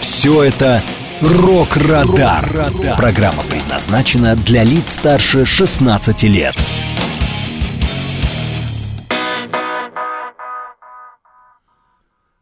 Все это «Рок-Радар». Программа предназначена для лиц старше 16 лет.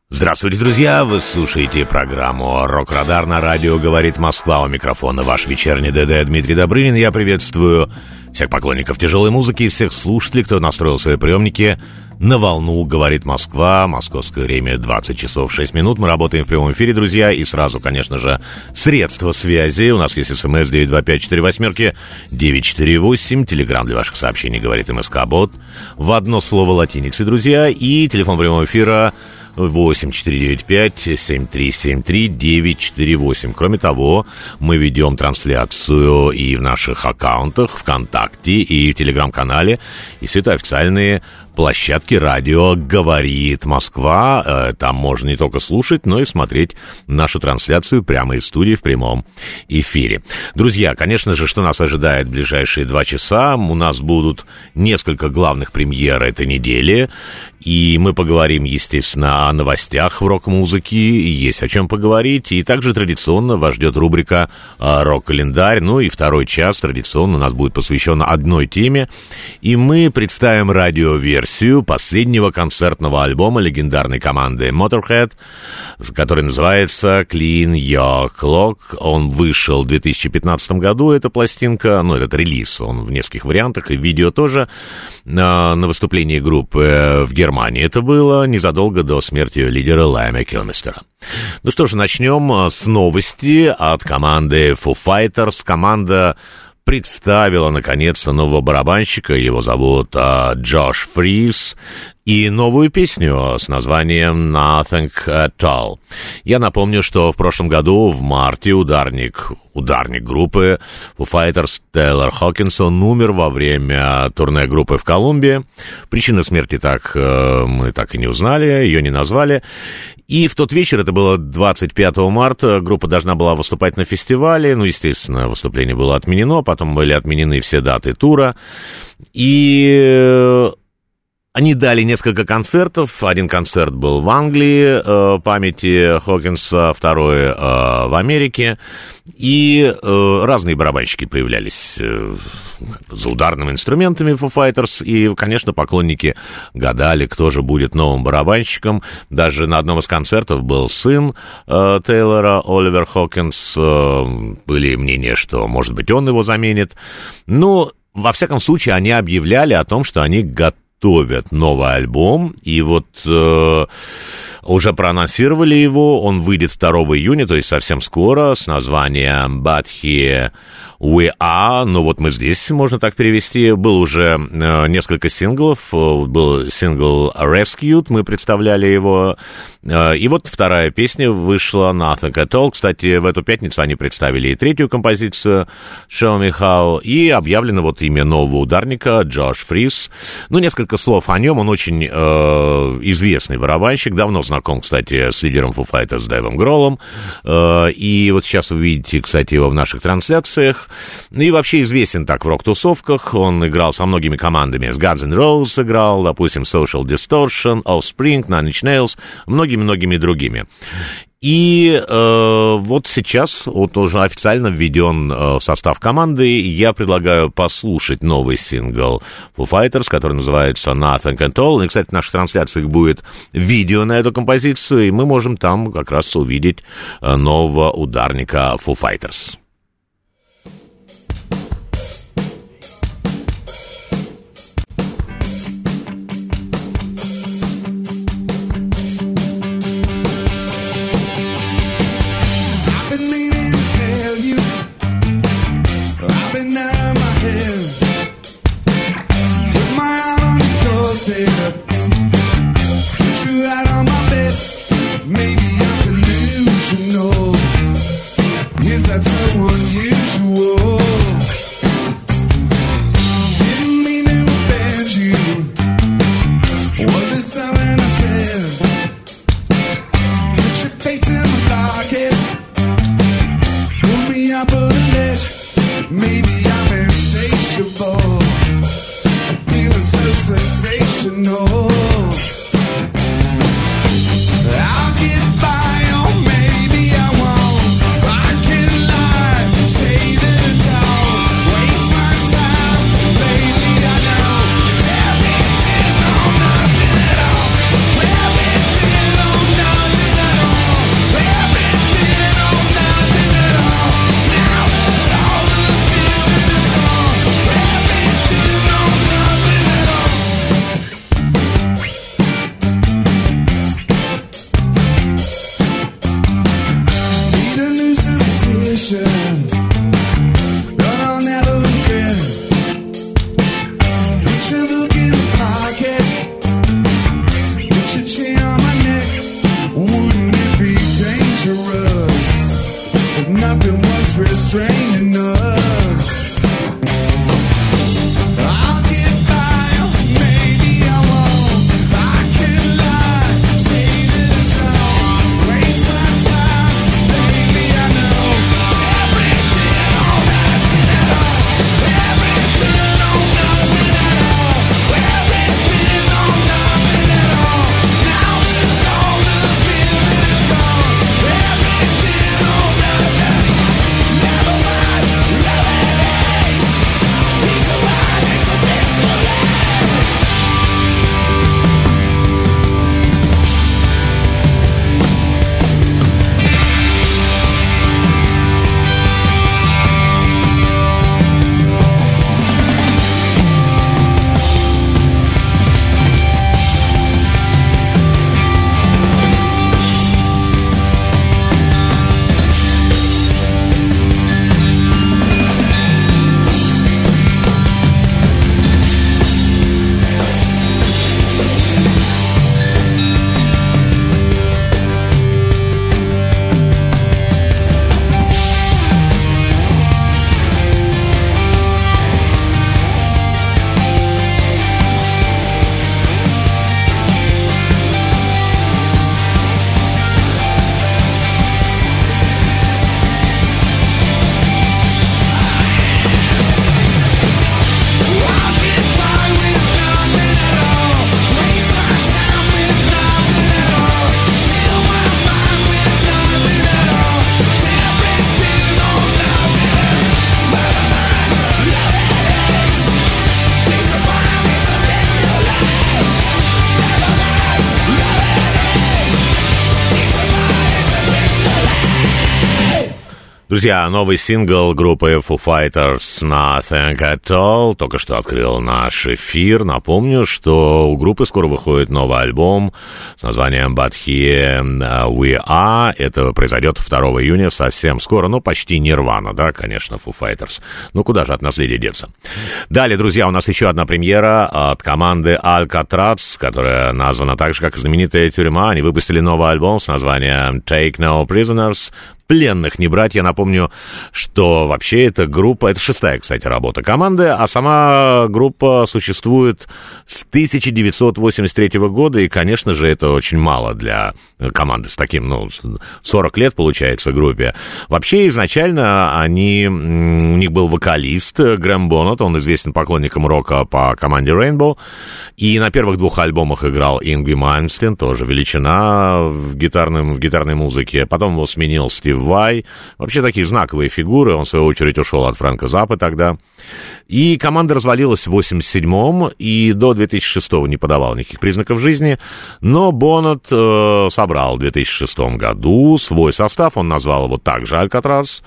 Здравствуйте, друзья! Вы слушаете программу «Рок-Радар» на радио «Говорит Москва». У микрофона ваш вечерний ДД Дмитрий Добрынин. Я приветствую всех поклонников тяжелой музыки и всех слушателей, кто настроил свои приемники на волну «Говорит Москва». Московское время 20 часов 6 минут. Мы работаем в прямом эфире, друзья. И сразу, конечно же, средства связи. У нас есть смс 925-48, 948. Телеграмм для ваших сообщений «Говорит МСК-бот». В одно слово латиницей, друзья. И телефон прямого эфира 8495-7373-948. Кроме того, мы ведем трансляцию и в наших аккаунтах ВКонтакте, и в Телеграм-канале, и все это официальные площадки радио «Говорит Москва». Э, там можно не только слушать, но и смотреть нашу трансляцию прямо из студии в прямом эфире. Друзья, конечно же, что нас ожидает в ближайшие два часа? У нас будут несколько главных премьер этой недели. И мы поговорим, естественно, о новостях в рок-музыке, есть о чем поговорить. И также традиционно вас ждет рубрика э, «Рок-календарь». Ну и второй час традиционно у нас будет посвящен одной теме. И мы представим радиоверсию версию последнего концертного альбома легендарной команды Motorhead, который называется Clean Your Clock. Он вышел в 2015 году, эта пластинка, ну, этот релиз, он в нескольких вариантах, и видео тоже, на выступлении группы в Германии. Это было незадолго до смерти лидера Лайма Килмистера. Ну что ж, начнем с новости от команды Foo Fighters. Команда представила, наконец-то, нового барабанщика. Его зовут а, Джош Фрис и новую песню с названием Nothing at All. Я напомню, что в прошлом году, в марте, ударник, ударник группы Foo Fighters Тейлор Хокинсон умер во время турне группы в Колумбии. Причину смерти так э, мы так и не узнали, ее не назвали. И в тот вечер, это было 25 марта, группа должна была выступать на фестивале. Ну, естественно, выступление было отменено, потом были отменены все даты тура. И они дали несколько концертов. Один концерт был в Англии э, памяти Хокинса, второй э, в Америке. И э, разные барабанщики появлялись э, за ударными инструментами Foo Fighters. И, конечно, поклонники гадали, кто же будет новым барабанщиком. Даже на одном из концертов был сын э, Тейлора, Оливер Хокинс. Э, были мнения, что, может быть, он его заменит. Ну, во всяком случае, они объявляли о том, что они готовы готовят новый альбом, и вот э, уже проанонсировали его, он выйдет 2 июня, то есть совсем скоро, с названием «But Here We Are», ну вот мы здесь, можно так перевести, был уже э, несколько синглов, э, был сингл «Rescued», мы представляли его, э, и вот вторая песня вышла «Nothing at All», кстати, в эту пятницу они представили и третью композицию «Show Me How», и объявлено вот имя нового ударника Джош Фрис, ну, несколько слов о нем, он очень э, известный барабанщик, давно знаком, кстати, с лидером Foo Fighters Дэвом Гроллом, э, и вот сейчас вы видите, кстати, его в наших трансляциях, ну и вообще известен так в рок-тусовках. Он играл со многими командами. С Guns N' Roses играл, допустим, Social Distortion, Offspring, Nine Inch Nails, многими-многими другими. И э, вот сейчас вот уже официально введен э, в состав команды. Я предлагаю послушать новый сингл Foo Fighters, который называется Nothing at All. И, кстати, в наших трансляциях будет видео на эту композицию, и мы можем там как раз увидеть э, нового ударника Foo Fighters. Друзья, новый сингл группы Foo Fighters Nothing at All только что открыл наш эфир. Напомню, что у группы скоро выходит новый альбом с названием But Here We Are. Это произойдет 2 июня, совсем скоро, ну, почти нирвана, да, конечно, Foo Fighters. Ну, куда же от наследия деться? Далее, друзья, у нас еще одна премьера от команды Alcatraz, которая названа так же, как знаменитая тюрьма. Они выпустили новый альбом с названием Take No Prisoners пленных не брать. Я напомню, что вообще эта группа, это шестая, кстати, работа команды, а сама группа существует с 1983 года, и, конечно же, это очень мало для команды с таким, ну, 40 лет, получается, группе. Вообще, изначально они, у них был вокалист Грэм Боннет, он известен поклонникам рока по команде Rainbow, и на первых двух альбомах играл Ингви Майнстин, тоже величина в, гитарном, в гитарной музыке. Потом его сменил Стив Вай. Вообще такие знаковые фигуры. Он, в свою очередь, ушел от Фрэнка Запа тогда. И команда развалилась в 87-м и до 2006-го не подавала никаких признаков жизни. Но Боннет э, собрал в 2006 году свой состав. Он назвал его также «Алькатрас».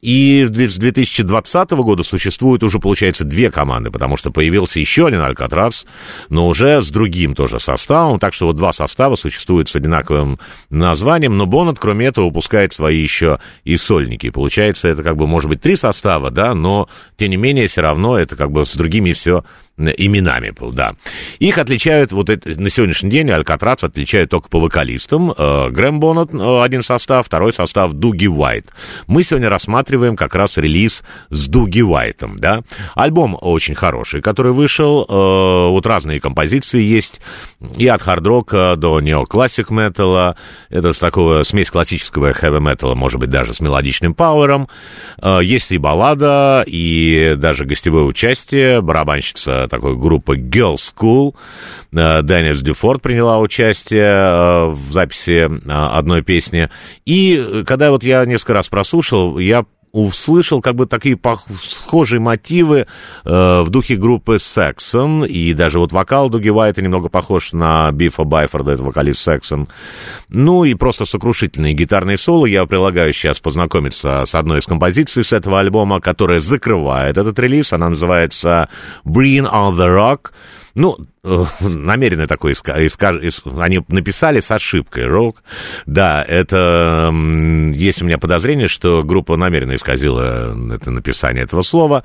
И с 2020 года существует уже, получается, две команды, потому что появился еще один Алькатрас, но уже с другим тоже составом. Так что вот два состава существуют с одинаковым названием, но Боннет, кроме этого, выпускает свои еще и сольники. Получается, это как бы, может быть, три состава, да, но, тем не менее, все равно это как бы с другими все именами был, да. Их отличают, вот это, на сегодняшний день Алькатрас отличают только по вокалистам. Э, Грэм Боннет э, один состав, второй состав Дуги Уайт. Мы сегодня рассматриваем как раз релиз с Дуги Уайтом, да. Альбом очень хороший, который вышел. Э, вот разные композиции есть. И от хард-рока до неоклассик металла. Это с такого смесь классического хэви-металла, может быть, даже с мелодичным пауэром. Есть и баллада, и даже гостевое участие. Барабанщица такой группы Girl School. Э, Деннис Дюфорд приняла участие э, в записи э, одной песни. И когда вот я несколько раз прослушал, я услышал как бы такие пох- схожие мотивы э, в духе группы Saxon, и даже вот вокал Дуги Уайта немного похож на Бифа Байфорда, это вокалист Saxon. Ну и просто сокрушительные гитарные соло. Я прилагаю сейчас познакомиться с одной из композиций с этого альбома, которая закрывает этот релиз. Она называется Bring on the Rock. Ну, э, намеренно такой иска- иска- ис- они написали с ошибкой рок. Да, это есть у меня подозрение, что группа намеренно исказила это написание этого слова.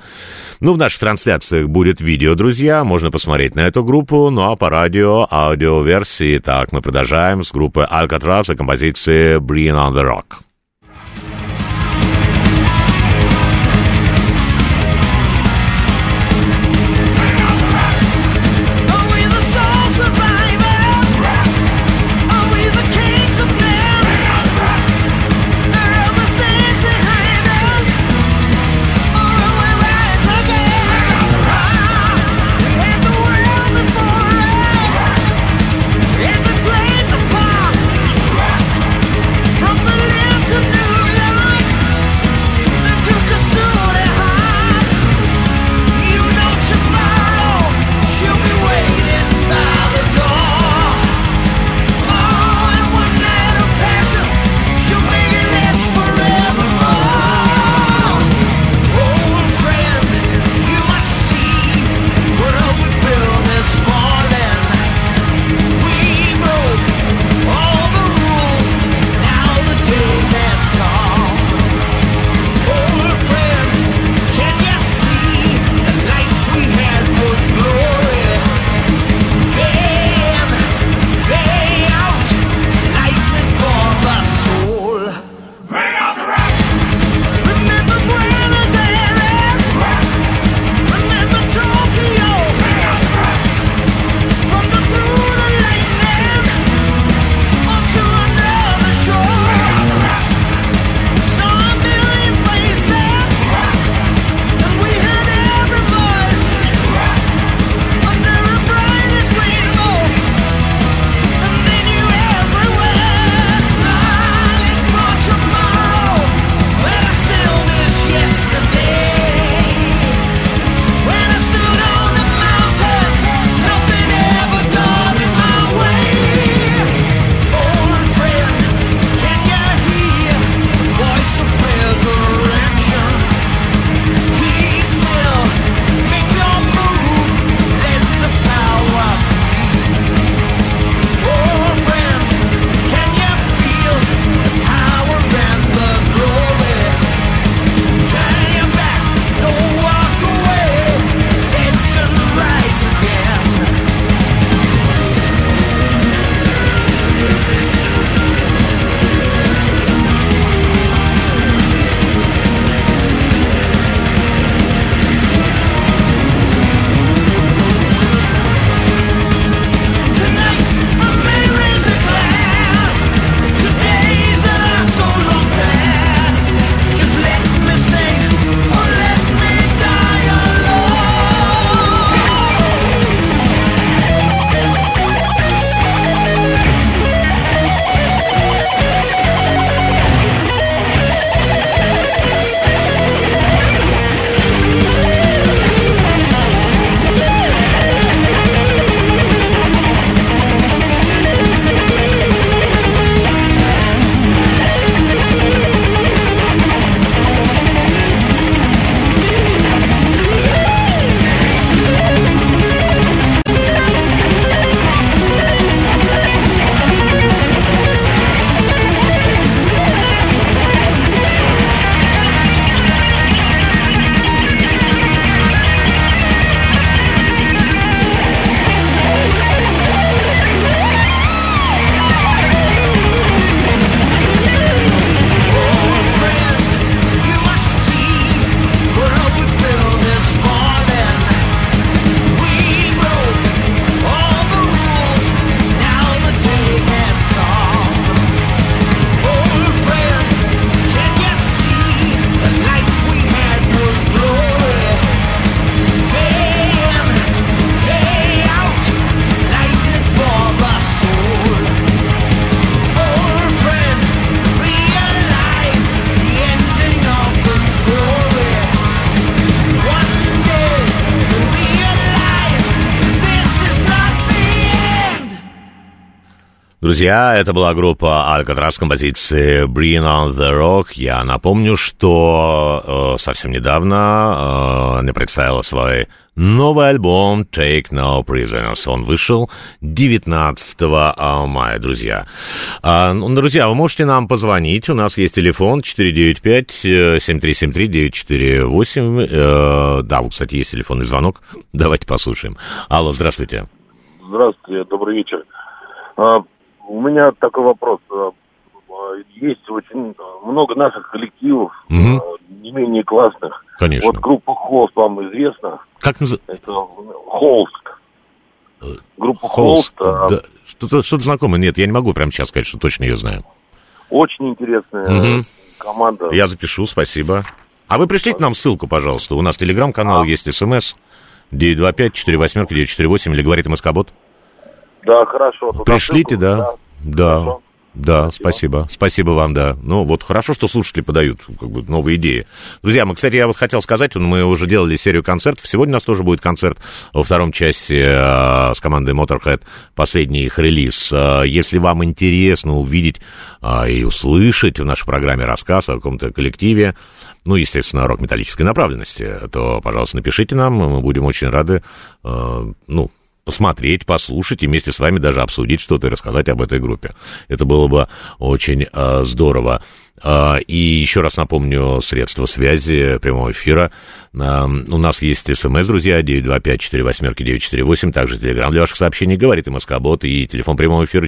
Ну, в наших трансляциях будет видео, друзья, можно посмотреть на эту группу, ну а по радио, аудиоверсии, так, мы продолжаем с группы Alcatraz композиции Bring on the Rock. Друзья, это была группа Alcatraz с композицией Bring on the Rock. Я напомню, что э, совсем недавно э, не представила свой новый альбом Take No Prisoners. Он вышел 19 мая, друзья. А, ну, друзья, вы можете нам позвонить. У нас есть телефон 495-7373-948. Э, да, вот, кстати, есть телефонный звонок. Давайте послушаем. Алло, здравствуйте. Здравствуйте, добрый вечер. А, у меня такой вопрос. А, а, Есть очень много наших коллективов, а, не менее классных. Конечно. Вот группа Холст вам известна. Как называется? Это Холст. Группа Холст. а, Да. Что-то, что-то знакомое. Нет, я не могу прямо сейчас сказать, что точно ее знаю. Очень интересная Мгм. команда. Я запишу, спасибо. А вы пришлите нам ссылку, пожалуйста. У нас телеграм-канал есть, смс. 925-48-948 или говорит МСК-бот. Да, хорошо. Туда Пришлите, ссылку, да. Да. Хорошо. Да, спасибо. Спасибо вам, да. Ну, вот хорошо, что слушатели подают как бы, новые идеи. Друзья, мы, кстати, я вот хотел сказать, мы уже делали серию концертов. Сегодня у нас тоже будет концерт во втором части э, с командой Motorhead, последний их релиз. Э, если вам интересно увидеть э, и услышать в нашей программе рассказ о каком-то коллективе, ну, естественно, рок-металлической направленности, то, пожалуйста, напишите нам, мы будем очень рады, э, ну, посмотреть, послушать и вместе с вами даже обсудить что-то и рассказать об этой группе. Это было бы очень э, здорово. Э, и еще раз напомню средства связи прямого эфира. У нас есть смс, друзья, 925-48-948, также телеграмм для ваших сообщений, говорит МСК-бот, и телефон прямого эфира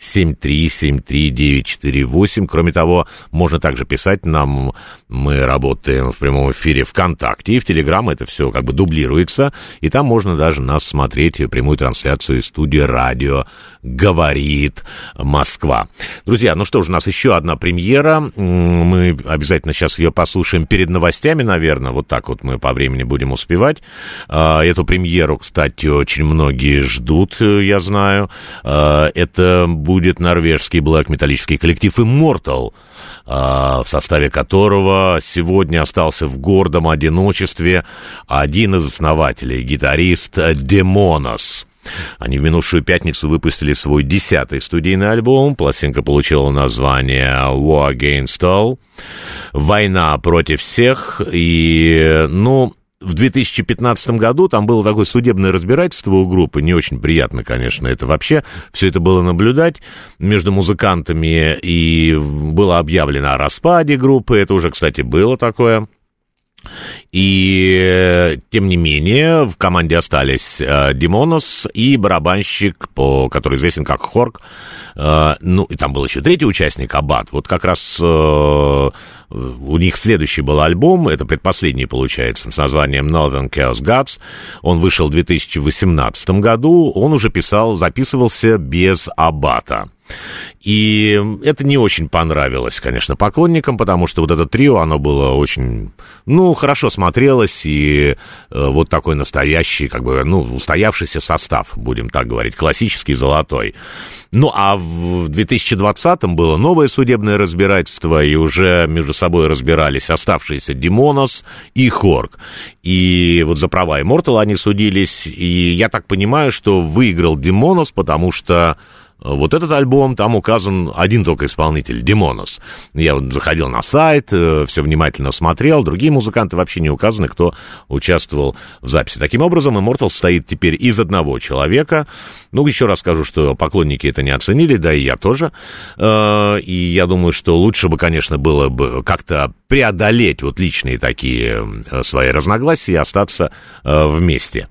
495-7373-948. Кроме того, можно также писать нам, мы работаем в прямом эфире ВКонтакте, и в Телеграм это все как бы дублируется, и там можно даже нас смотреть, прямую трансляцию из студии радио «Говорит Москва». Друзья, ну что ж, у нас еще одна премьера, мы обязательно сейчас ее послушаем перед новостями, наверное, вот так вот мы по времени будем успевать. А, Эту премьеру, кстати, очень многие ждут, э, я знаю. А, Это будет норвежский блэк-металлический коллектив Immortal, а, в составе которого сегодня остался в гордом одиночестве один из основателей, гитарист Демонос. Они в минувшую пятницу выпустили свой десятый студийный альбом. Пластинка получила название War Against All. Война против всех. И, ну, в 2015 году там было такое судебное разбирательство у группы, не очень приятно, конечно, это вообще, все это было наблюдать между музыкантами, и было объявлено о распаде группы, это уже, кстати, было такое. И, э, тем не менее, в команде остались э, Димонос и барабанщик, по, который известен как Хорк. Э, ну, и там был еще третий участник, Аббат. Вот как раз э, у них следующий был альбом, это предпоследний, получается, с названием Northern Chaos Gods. Он вышел в 2018 году, он уже писал, записывался без Аббата. И это не очень понравилось, конечно, поклонникам, потому что вот это трио, оно было очень, ну, хорошо смотрелось, и э, вот такой настоящий, как бы, ну, устоявшийся состав, будем так говорить, классический, золотой. Ну, а в 2020-м было новое судебное разбирательство, и уже между собой разбирались оставшиеся Димонос и Хорк. И вот за права Immortal они судились, и я так понимаю, что выиграл Димонос, потому что вот этот альбом, там указан один только исполнитель, Демонос. Я вот заходил на сайт, все внимательно смотрел, другие музыканты вообще не указаны, кто участвовал в записи. Таким образом, Immortal стоит теперь из одного человека. Ну, еще раз скажу, что поклонники это не оценили, да и я тоже. Э, И я думаю, что лучше бы, конечно, было бы как-то преодолеть вот личные такие э, свои разногласия и остаться э, вместе.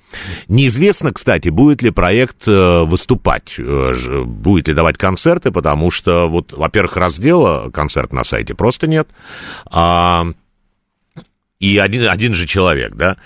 Неизвестно, кстати, будет ли проект э, выступать, э, будет ли давать концерты, потому что, вот, во-первых, раздела концерт на сайте просто нет, а, и один, один же человек, да?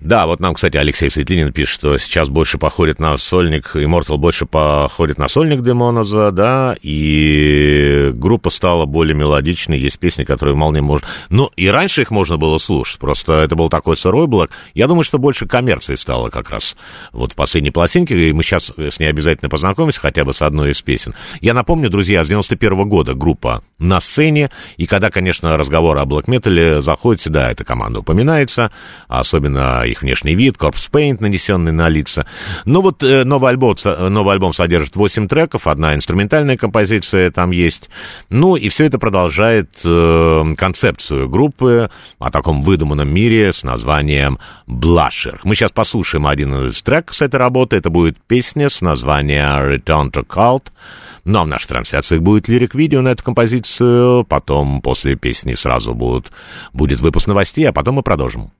Да, вот нам, кстати, Алексей Светлинин пишет, что сейчас больше походит на сольник, Immortal больше походит на сольник Демоноза, да, и группа стала более мелодичной, есть песни, которые вполне можно... Ну, и раньше их можно было слушать, просто это был такой сырой блок. Я думаю, что больше коммерции стало как раз вот в последней пластинке, и мы сейчас с ней обязательно познакомимся хотя бы с одной из песен. Я напомню, друзья, с 91 года группа на сцене, и когда, конечно, разговор о блэк-метале заходит, да, эта команда упоминается, особенно их внешний вид, корпус пейнт, нанесенный на лица. Но вот э, новый, альбом, со- новый альбом содержит 8 треков, одна инструментальная композиция там есть. Ну, и все это продолжает э, концепцию группы о таком выдуманном мире с названием «Blusher». Мы сейчас послушаем один из треков с этой работы. Это будет песня с названием «Return to Cult». Ну, а в наших трансляциях будет лирик-видео на эту композицию. Потом, после песни, сразу будут, будет выпуск новостей, а потом мы продолжим.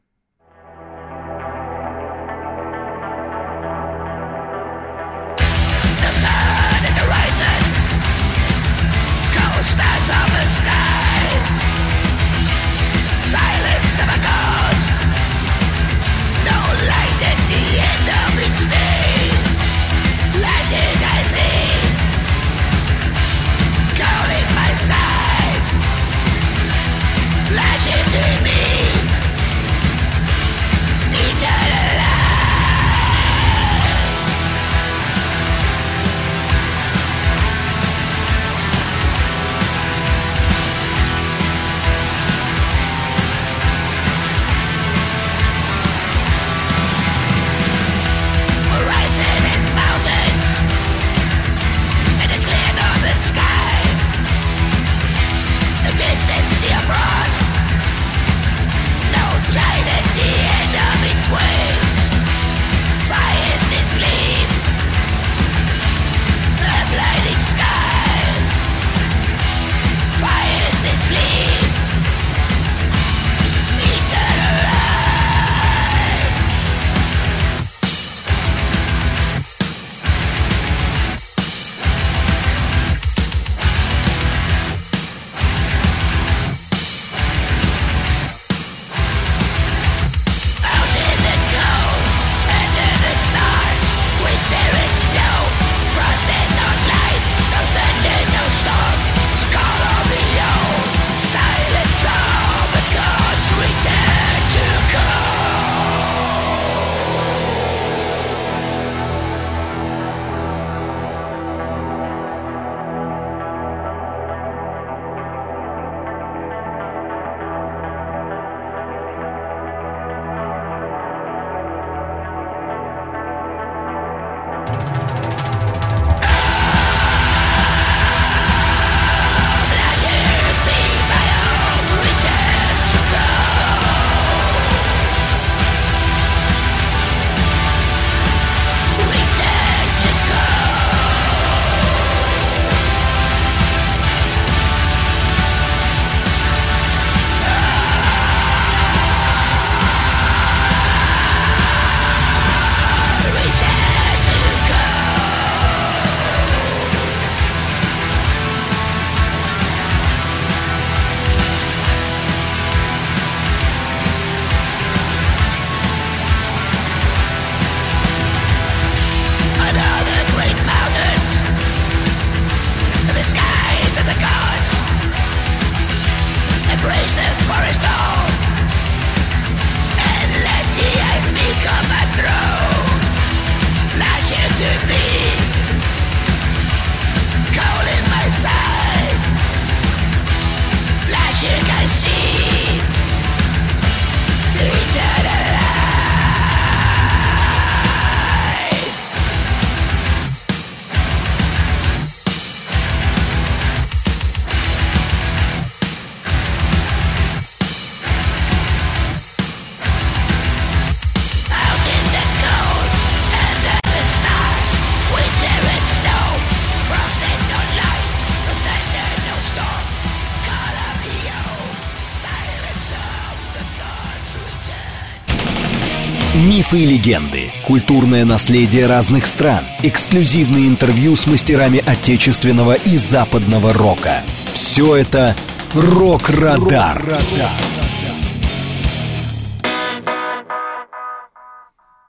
Культурное наследие разных стран, эксклюзивные интервью с мастерами отечественного и западного рока. Все это «Рок-Радар».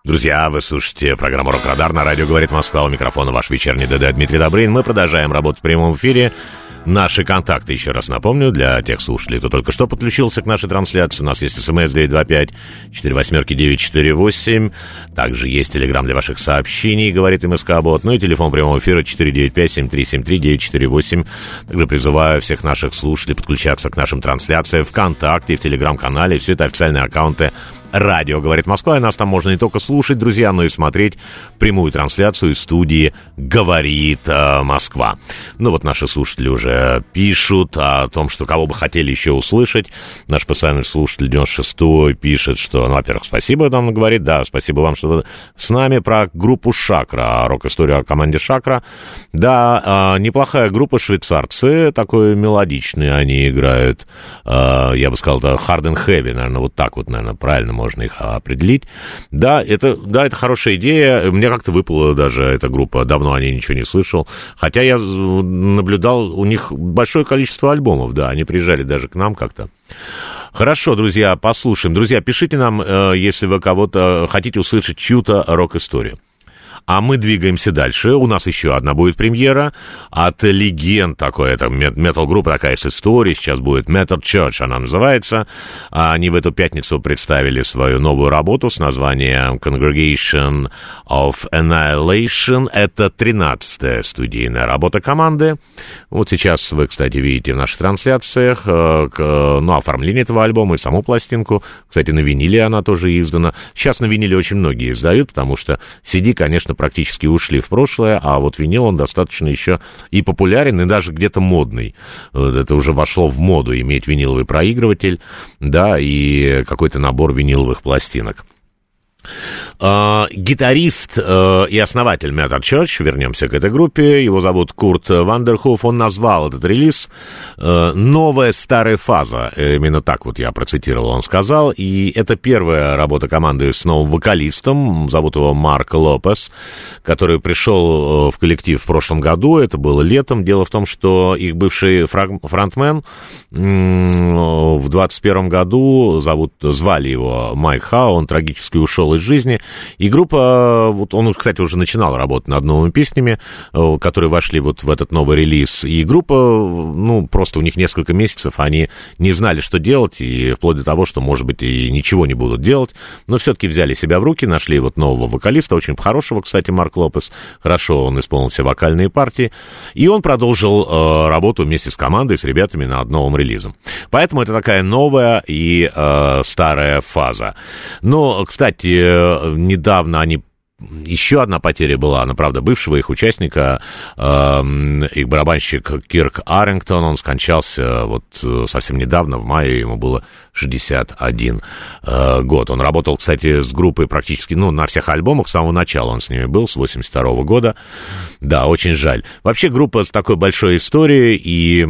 Друзья, вы слушаете программу «Рок-Радар» на радио «Говорит Москва». У микрофона ваш вечерний ДД Дмитрий Добрын. Мы продолжаем работать в прямом эфире. Наши контакты, еще раз напомню, для тех слушателей, кто только что подключился к нашей трансляции. У нас есть смс 925 48 948. Также есть телеграм для ваших сообщений, говорит МСК Бот. Ну и телефон прямого эфира 495-7373-948. Также призываю всех наших слушателей подключаться к нашим трансляциям ВКонтакте, в Телеграм-канале. Все это официальные аккаунты радио «Говорит Москва», и нас там можно не только слушать, друзья, но и смотреть прямую трансляцию из студии «Говорит э, Москва». Ну вот наши слушатели уже пишут о том, что кого бы хотели еще услышать. Наш постоянный слушатель 96-й пишет, что, ну, во-первых, спасибо нам говорит, да, спасибо вам, что вы с нами, про группу «Шакра», рок-историю о команде «Шакра». Да, э, неплохая группа швейцарцы, такой мелодичный они играют, э, я бы сказал, это hard and heavy, наверное, вот так вот, наверное, правильно можно их определить. Да, это, да, это хорошая идея. Мне как-то выпала даже эта группа. Давно о ней ничего не слышал. Хотя я наблюдал у них большое количество альбомов, да. Они приезжали даже к нам как-то. Хорошо, друзья, послушаем. Друзья, пишите нам, э, если вы кого-то хотите услышать чью-то рок-историю. А мы двигаемся дальше. У нас еще одна будет премьера от легенд такой. Это метал-группа такая с историей. Сейчас будет Metal Church, она называется. Они в эту пятницу представили свою новую работу с названием Congregation of Annihilation. Это 13-я студийная работа команды. Вот сейчас вы, кстати, видите в наших трансляциях э, ну, оформление этого альбома и саму пластинку. Кстати, на виниле она тоже издана. Сейчас на виниле очень многие издают, потому что CD, конечно, практически ушли в прошлое, а вот винил, он достаточно еще и популярен, и даже где-то модный. Это уже вошло в моду, иметь виниловый проигрыватель, да, и какой-то набор виниловых пластинок. А, гитарист э, и основатель Metal Church, вернемся к этой группе, его зовут Курт Вандерхоф, он назвал этот релиз э, «Новая старая фаза», Э, именно так вот я процитировал, он сказал, и это первая работа команды с новым вокалистом, зовут его Марк Лопес, который пришел в коллектив в прошлом году, это было летом, дело в том, что их бывший фронтмен в 21 году, зовут, звали его Майк Ха, он трагически ушел из жизни, и группа, вот он, кстати, уже начинал работать над новыми песнями, э, которые вошли вот в этот новый релиз, и группа, ну, просто у них несколько месяцев, они не знали, что делать, и вплоть до того, что, может быть, и ничего не будут делать, но все-таки взяли себя в руки, нашли вот нового вокалиста, очень хорошего, кстати, Марк Лопес, хорошо он исполнил все вокальные партии, и он продолжил э, работу вместе с командой, с ребятами над новым релизом. Поэтому это такая новая и э, старая фаза. Но, кстати, э, недавно они еще одна потеря была, она, правда, бывшего их участника, эм, их барабанщик Кирк Арингтон, он скончался вот э, совсем недавно, в мае, ему было 61 э, год. Он работал, кстати, с группой практически, ну, на всех альбомах с самого начала он с ними был, с 82 года. Да, очень жаль. Вообще группа с такой большой историей, и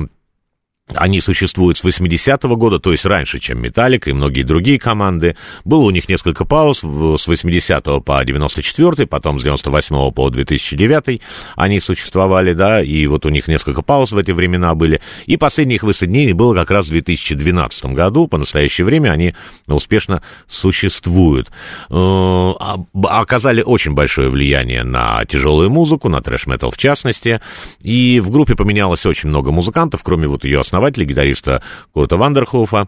они существуют с 80-го года, то есть раньше, чем Металлика и многие другие команды. Было у них несколько пауз с 80 по 94 потом с 98 по 2009 они существовали, да, и вот у них несколько пауз в эти времена были. И последнее их воссоединение было как раз в 2012 году. По настоящее время они успешно существуют. Э, а- Оказали очень большое влияние на тяжелую музыку, на трэш-метал в частности. И в группе поменялось очень много музыкантов, кроме вот ее основателя, гитариста Курта Вандерхофа.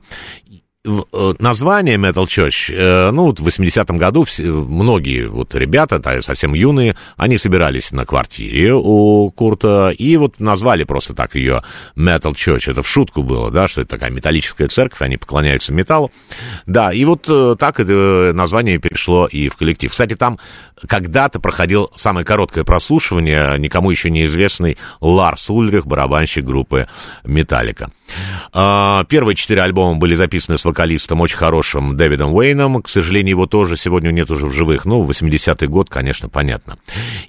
Э, Название Metal Church, э, ну, в 80-м году многие вот ребята, да, совсем юные, они собирались на квартире у Курта и вот назвали просто так ее Metal Church. Это в шутку было, да, что это такая металлическая церковь, они поклоняются металлу. Да, и вот э, так это название перешло и в коллектив. Кстати, там когда-то проходил самое короткое прослушивание, никому еще неизвестный Ларс Ульрих, барабанщик группы Металлика. А, Первые четыре альбома были записаны с вокалистом очень хорошим Дэвидом Уэйном. К сожалению, его тоже сегодня нет уже в живых. Ну, 80-й год, конечно, понятно.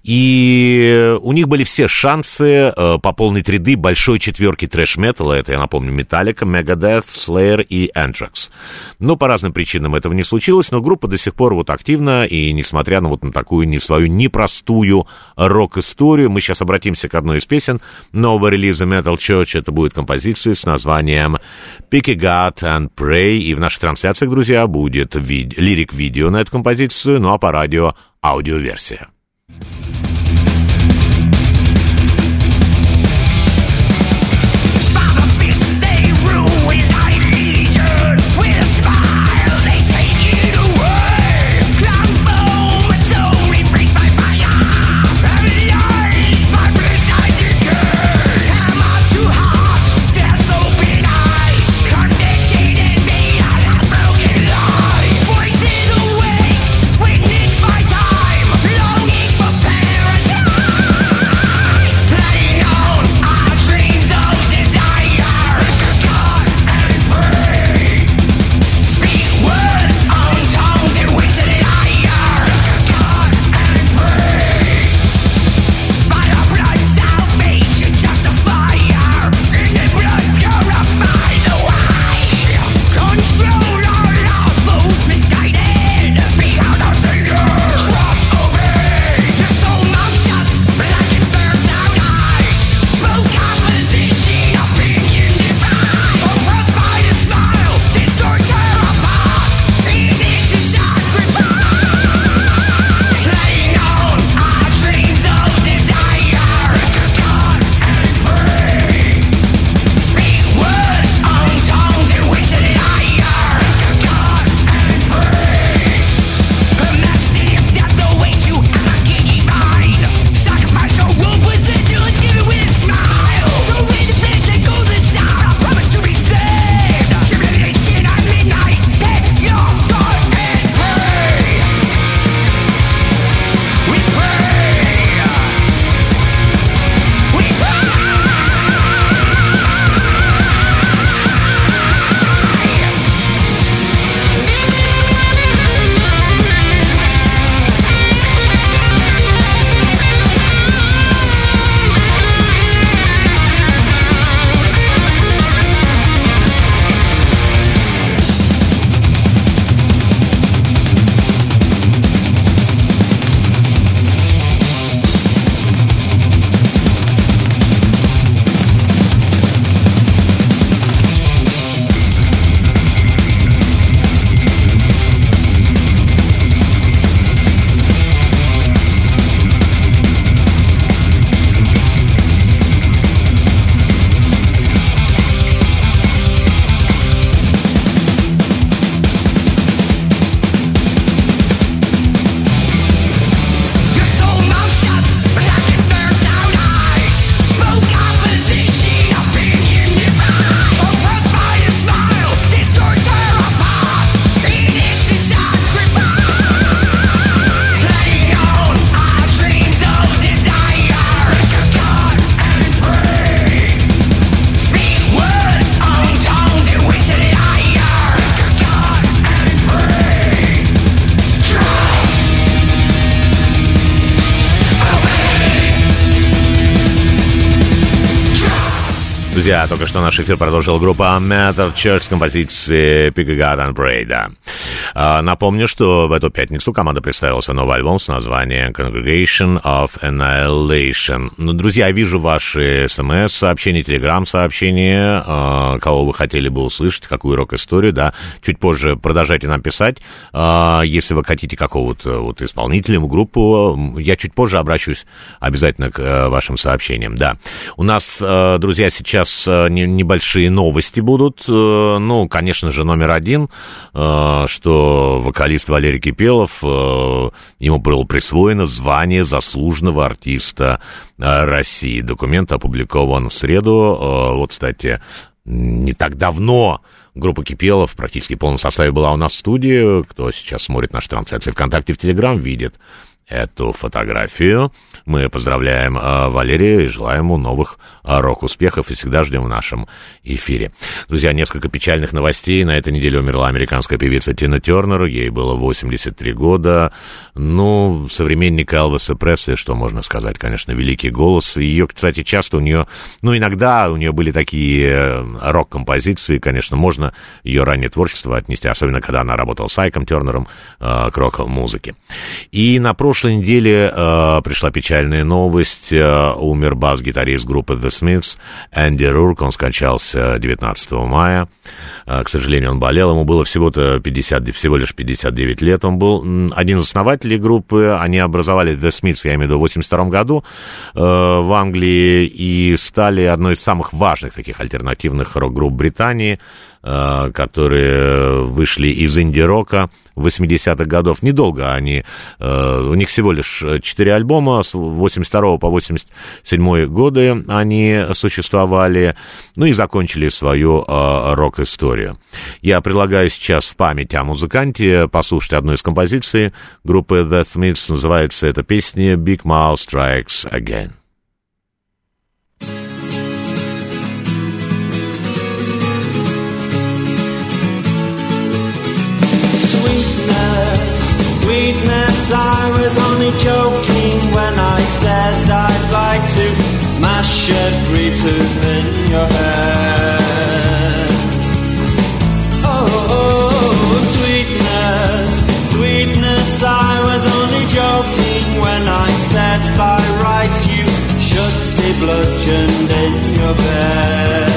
И у них были все шансы э, пополнить ряды большой четверки трэш-металла. Это, я напомню, Металлика, Megadeth, Slayer и Anthrax. Но по разным причинам этого не случилось, но группа до сих пор вот активна, и несмотря на вот на такую не свою непростую рок-историю, мы сейчас обратимся к одной из песен нового релиза Metal Church. Это будет композиция с названием Picky God and Pray. И в наших трансляциях, друзья, будет вид- лирик-видео на эту композицию, ну а по радио аудиоверсия. Только что наш эфир продолжила группа Matter Church с композицией Pick a God and Pray, да. А, напомню, что в эту пятницу команда представила свой новый альбом с названием Congregation of Annihilation. Ну, друзья, вижу ваши смс-сообщения, телеграм-сообщения, а, кого вы хотели бы услышать, какую рок-историю, да. Чуть позже продолжайте нам писать. А, если вы хотите какого-то вот исполнителя, группу, я чуть позже обращусь обязательно к э, вашим сообщениям, да. У нас, э, друзья, сейчас э, не- небольшие новости будут. Ну, конечно же, номер один, что вокалист Валерий Кипелов, э, ему было присвоено звание заслуженного артиста э, России. Документ опубликован в среду. Э, Вот, кстати, не так давно группа Кипелов практически в полном составе была у нас в студии. Кто сейчас смотрит наши трансляции ВКонтакте, в Телеграм, видит эту фотографию. Мы поздравляем э, Валерия и желаем ему новых э, рок-успехов и всегда ждем в нашем эфире. Друзья, несколько печальных новостей. На этой неделе умерла американская певица Тина Тернер. Ей было 83 года. Ну, современник Элвиса Пресли, что можно сказать, конечно, великий голос. Ее, кстати, часто у нее, ну, иногда у нее были такие э, рок-композиции, конечно, можно ее раннее творчество отнести, особенно когда она работала с Айком Тернером к рок-музыке. И на прошлой неделе э, пришла печальная новость. Э, умер бас-гитарист группы The Smiths Энди Рурк. Он скончался 19 мая. Э, к сожалению, он болел. Ему было всего-то 50, всего лишь 59 лет. Он был один из основателей группы. Они образовали The Smiths, я имею в виду, в 82 году э, в Англии и стали одной из самых важных таких альтернативных рок-групп Британии э, которые вышли из инди-рока 80-х годов. Недолго они, э, у них всего лишь 4 альбома, с 82 по 87 годы они существовали, ну и закончили свою э, рок-историю. Я предлагаю сейчас в память о музыканте послушать одну из композиций группы The Smiths, называется эта песня «Big Mouth Strikes Again». Sweetness, I was only joking when I said I'd like to mash every tooth in your head. Oh, sweetness, sweetness, I was only joking when I said by rights you should be bludgeoned in your bed.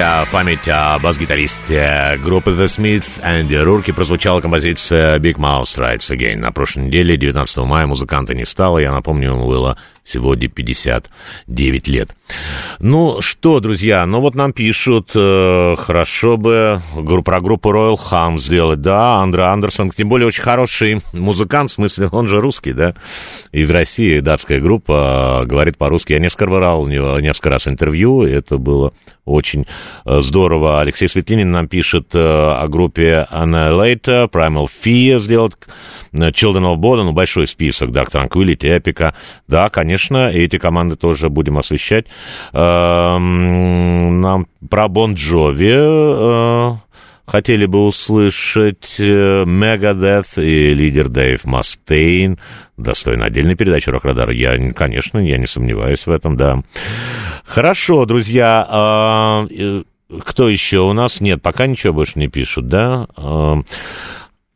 Друзья, в память о бас-гитаристе группы The Smiths Энди Рурки прозвучала композиция Big Mouth Strikes Again. На прошлой неделе, 19 мая, музыканта не стало. Я напомню, ему было сегодня 59 лет. Ну что, друзья, ну вот нам пишут, э, хорошо бы про группу Royal Hum сделать, да, Андре Андерсон, тем более очень хороший музыкант, в смысле, он же русский, да, из России, датская группа, э, говорит по-русски. Я несколько брал у него несколько раз интервью, это было очень э, здорово. Алексей Светлинин нам пишет э, о группе Annihilator, Primal Fear сделать, Children of Bodom, ну, большой список, Dark Tranquility, Epica. Да, конечно, эти команды тоже будем освещать. Эм, Нам про Бон Джови э, хотели бы услышать э, Megadeth и лидер Дэйв Мастейн. Достойно отдельной передачи «Рок-радар». Я, конечно, я не сомневаюсь в этом, да. Хорошо, друзья. э, Кто еще у нас? Нет, пока ничего больше не пишут, да?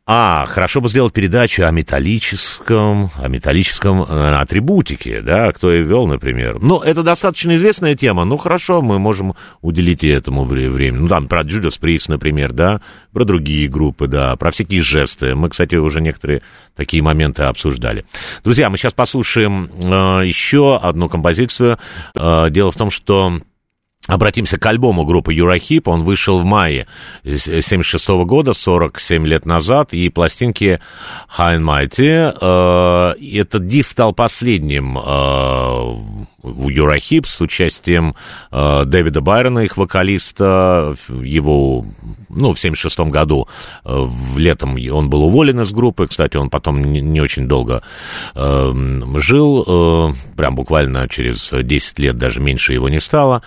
А, хорошо бы сделать передачу о металлическом, о металлическом э, атрибутике, да, кто ее вел, например. Ну, это достаточно известная тема, ну, хорошо, мы можем уделить и этому вре- время. Ну, там, про Judas Priest, например, да, про другие группы, да, про всякие жесты. Мы, кстати, уже некоторые такие моменты обсуждали. Друзья, мы сейчас послушаем э, еще одну композицию. Э, дело в том, что Обратимся к альбому группы Юрахип. Он вышел в мае 76 года, 47 лет назад, и пластинки and Mighty. э, Этот диск стал последним э, в Юрахип с участием э, Дэвида Байрона, их вокалиста. Его, ну, в 76 году, э, в летом он был уволен из группы. Кстати, он потом не, не очень долго э, жил, э, прям буквально через 10 лет даже меньше его не стало.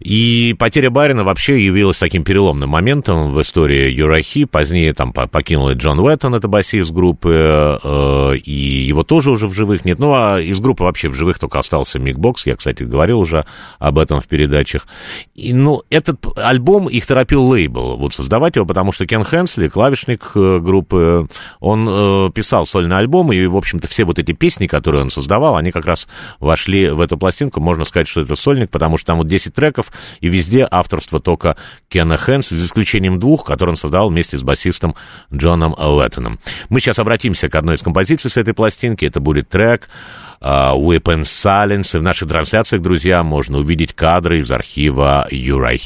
И потеря Барина вообще явилась таким переломным моментом в истории Юрахи. Позднее там по- покинул и Джон Уэттон, это басист группы, э, и его тоже уже в живых нет. Ну, а из группы вообще в живых только остался Мик Бокс. Я, кстати, говорил уже об этом в передачах. И, ну, этот альбом их торопил лейбл вот создавать его, потому что Кен Хенсли, клавишник э, группы, он э, писал сольный альбом, и, в общем-то, все вот эти песни, которые он создавал, они как раз вошли в эту пластинку. Можно сказать, что это сольник, потому что там вот 10 треков, и везде авторство только Кена Хэнс, за исключением двух, которые он создал вместе с басистом Джоном Уэттоном. Мы сейчас обратимся к одной из композиций с этой пластинки. Это будет трек Weapon Silence. И в наших трансляциях, друзья, можно увидеть кадры из архива Юрай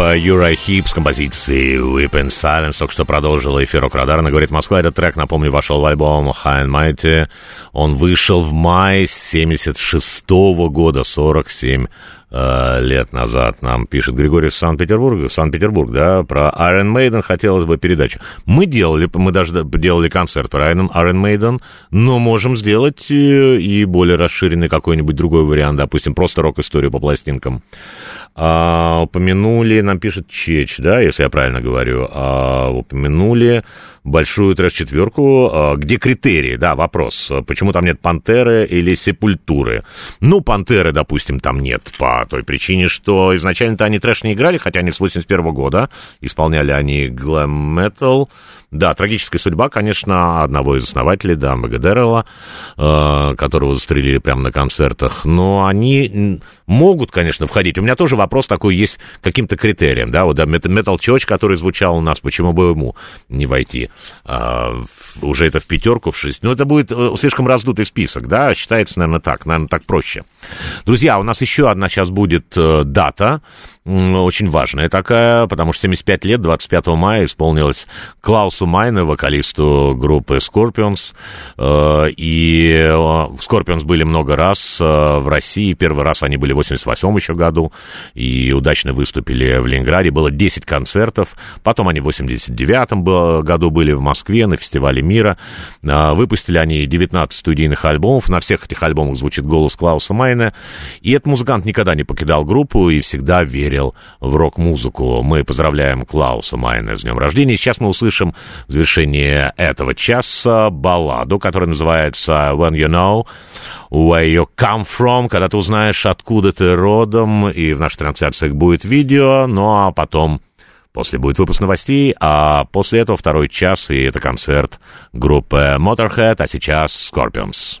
группа Uriah Heep с композицией and Silence только что продолжила эфир Радар. Она говорит, Москва, этот трек, напомню, вошел в альбом High and Mighty. Он вышел в мае 76 года, 47 э, лет назад. Нам пишет Григорий из Санкт-Петербурга, Санкт-Петербург, да, про Iron Maiden хотелось бы передачу. Мы делали, мы даже делали концерт про Iron, Iron Maiden, но можем сделать э, и более расширенный какой-нибудь другой вариант, допустим, просто рок-историю по пластинкам. А, упомянули, нам пишет Чеч, да, если я правильно говорю, а, упомянули большую трэш-четверку, а, где критерии, да, вопрос, почему там нет Пантеры или Сепультуры? Ну, Пантеры, допустим, там нет по той причине, что изначально-то они трэш не играли, хотя они с 81 года, исполняли они глэм-метал, да, трагическая судьба, конечно, одного из основателей, да, Магадерова, э, которого застрелили прямо на концертах, но они могут, конечно, входить. У меня тоже вопрос такой есть каким-то критериям, да, вот, да, Metal Church, который звучал у нас, почему бы ему не войти? А, уже это в пятерку, в шесть. Ну, это будет э, слишком раздутый список, да, считается, наверное, так, наверное, так проще. Друзья, у нас еще одна сейчас будет дата, м, очень важная такая, потому что 75 лет, 25 мая исполнилось Клаусу Майне, вокалисту группы Scorpions. Э, И э, Scorpions были много раз э, в России. Первый раз они были в 88 еще году и удачно выступили в Ленинграде. Было 10 концертов. Потом они в 89 б- году были в Москве на фестивале мира. Выпустили они 19 студийных альбомов. На всех этих альбомах звучит голос Клауса Майна. И этот музыкант никогда не покидал группу и всегда верил в рок-музыку. Мы поздравляем Клауса Майна с днем рождения. Сейчас мы услышим в завершении этого часа балладу, которая называется When You Know Where You Come From, когда ты узнаешь, откуда ты родом, и в наших трансляциях будет видео, ну а потом После будет выпуск новостей, а после этого второй час, и это концерт группы Motorhead, а сейчас Scorpions.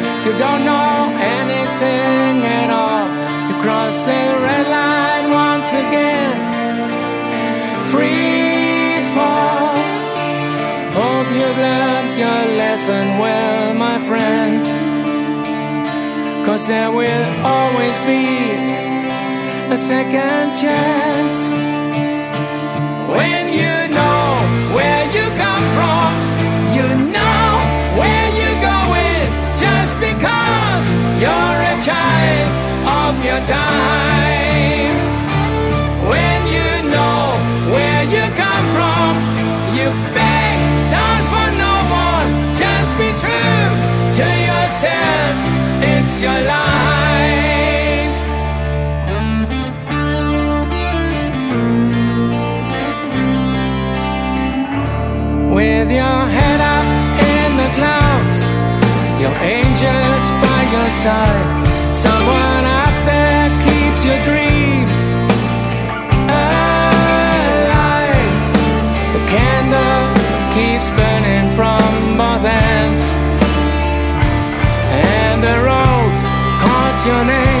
you don't know anything at all. You cross the red line once again. Free fall. Hope you've learned your lesson well, my friend. Cause there will always be a second chance. When your time. When you know where you come from, you beg down for no more. Just be true to yourself, it's your life. with your head up in the clouds, your angels by your side, your name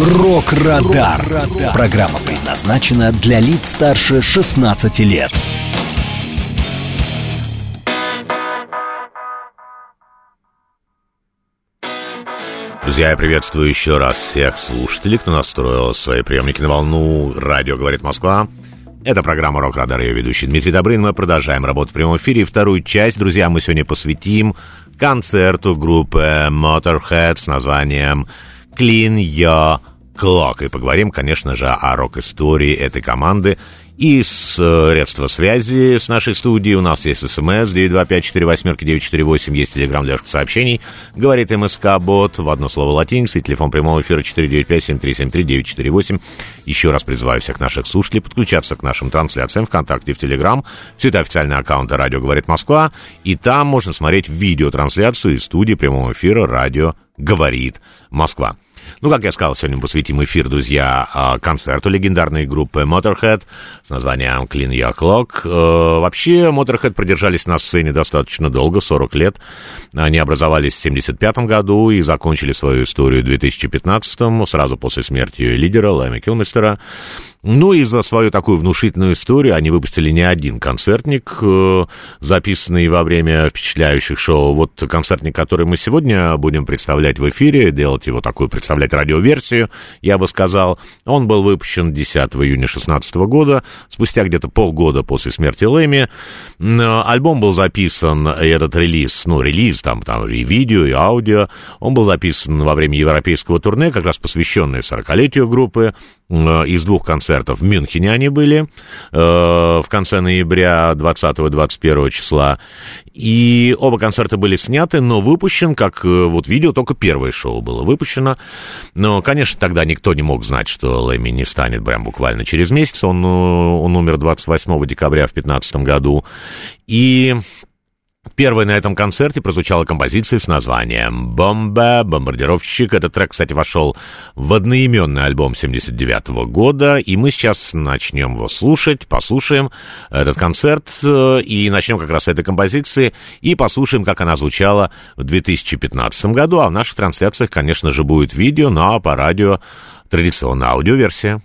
«Рок-Радар». Программа предназначена для лиц старше 16 лет. Друзья, я приветствую еще раз всех слушателей, кто настроил свои приемники на волну «Радио говорит Москва». Это программа «Рок Радар», ее ведущий Дмитрий Добрын. Мы продолжаем работу в прямом эфире. Вторую часть, друзья, мы сегодня посвятим концерту группы Motorhead с названием «Clean Your Clock». И поговорим, конечно же, о рок-истории этой команды. И средства связи с нашей студией. У нас есть смс 925-48-948, есть телеграмм для сообщений. Говорит МСК-бот в одно слово латиницей. Телефон прямого эфира 495-7373-948. Еще раз призываю всех наших слушателей подключаться к нашим трансляциям ВКонтакте и в Телеграм. Все это официальные аккаунты «Радио говорит Москва». И там можно смотреть видеотрансляцию из студии прямого эфира «Радио говорит Москва». Ну, как я сказал, сегодня посвятим эфир, друзья, а, концерту легендарной группы Motorhead с названием Clean Your Clock. Э, Вообще, Motorhead продержались на сцене достаточно долго, 40 лет. Они образовались в 1975 году и закончили свою историю в 2015 сразу после смерти лидера Лайма Килмистера. Ну и за свою такую внушительную историю они выпустили не один концертник, э, записанный во время впечатляющих шоу. Вот концертник, который мы сегодня будем представлять в эфире, делать его такую, представлять радиоверсию, я бы сказал, он был выпущен 10 июня 2016 года, спустя где-то полгода после смерти Лэми. М, Альбом был записан, и этот релиз, ну, релиз, там, там и видео, и аудио, он был записан во время европейского турне, как раз посвященное 40-летию группы, э, из двух концертов в Мюнхене они были э, в конце ноября 20-21 числа. И оба концерта были сняты, но выпущен, как э, вот видео, только первое шоу было выпущено. Но, конечно, тогда никто не мог знать, что Лэми не станет прям буквально через месяц. Он, э, он умер 28 декабря в 2015 году. И Первой на этом концерте прозвучала композиция с названием «Бомба», «Бомбардировщик». Этот трек, кстати, вошел в одноименный альбом 79 года, и мы сейчас начнем его слушать, послушаем этот концерт, э, и начнем как раз с этой композиции, и послушаем, как она звучала в 2015 году, а в наших трансляциях, конечно же, будет видео, а по радио традиционная аудиоверсия.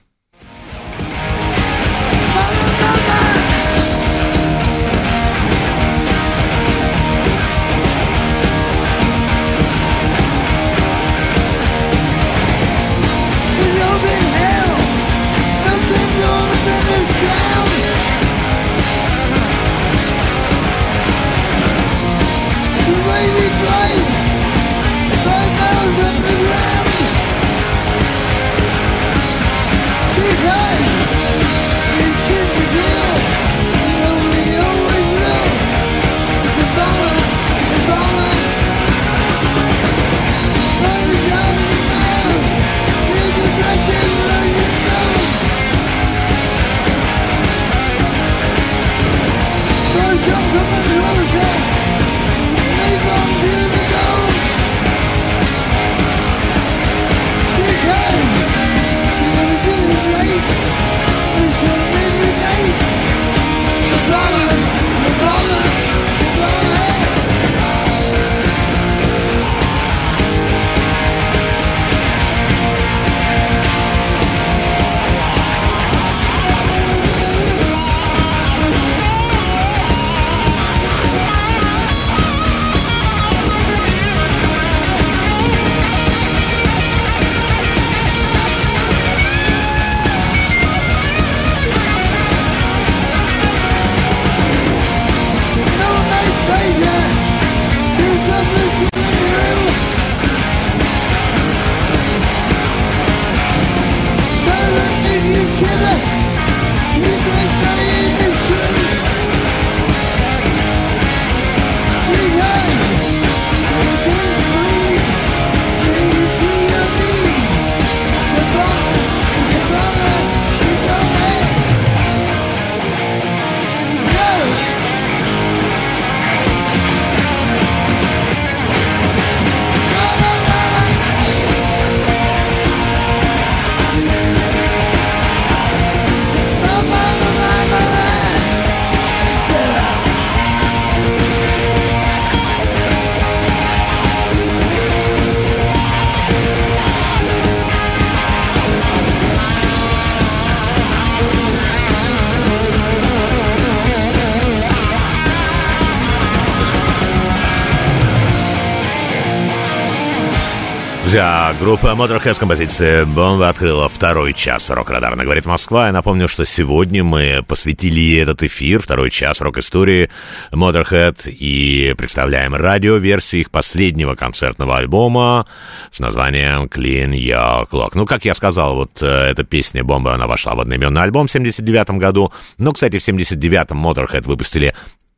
Друзья, группа Motorhead с композицией «Бомба» открыла второй час «Рок-радар» «Говорит Москва». Я напомню, что сегодня мы посвятили этот эфир, второй час рок-истории Motorhead, и представляем радиоверсию их последнего концертного альбома с названием «Clean Your Clock». Ну, как я сказал, вот э, эта песня «Бомба», она вошла в одноименный альбом в 79 году. Но, кстати, в 79-м Motorhead выпустили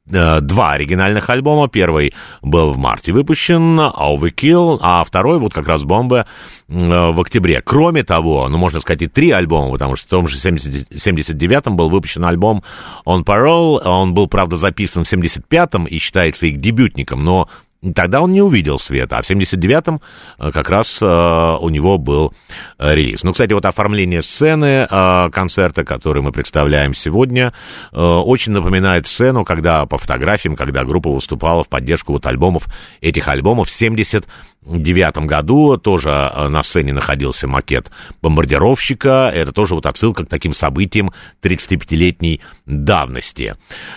два оригинальных альбома. Первый был в марте выпущен, Overkill, а второй вот как раз «Бомба» э, в октябре. Кроме того, ну, можно сказать, и три альбома, потому что в том же 70 79-м был выпущен альбом On Parole. Он был, правда, записан в 75-м и считается их дебютником, но Тогда он не увидел света, а в 79-м э, как раз э, у него был э, релиз. Ну, кстати, вот оформление сцены концерта, который мы представляем сегодня, очень напоминает сцену, когда по фотографиям, когда группа выступала в поддержку вот альбомов, этих альбомов в 79 году. Тоже на сцене находился макет бомбардировщика. Это тоже вот отсылка к таким событиям 35-летней давности.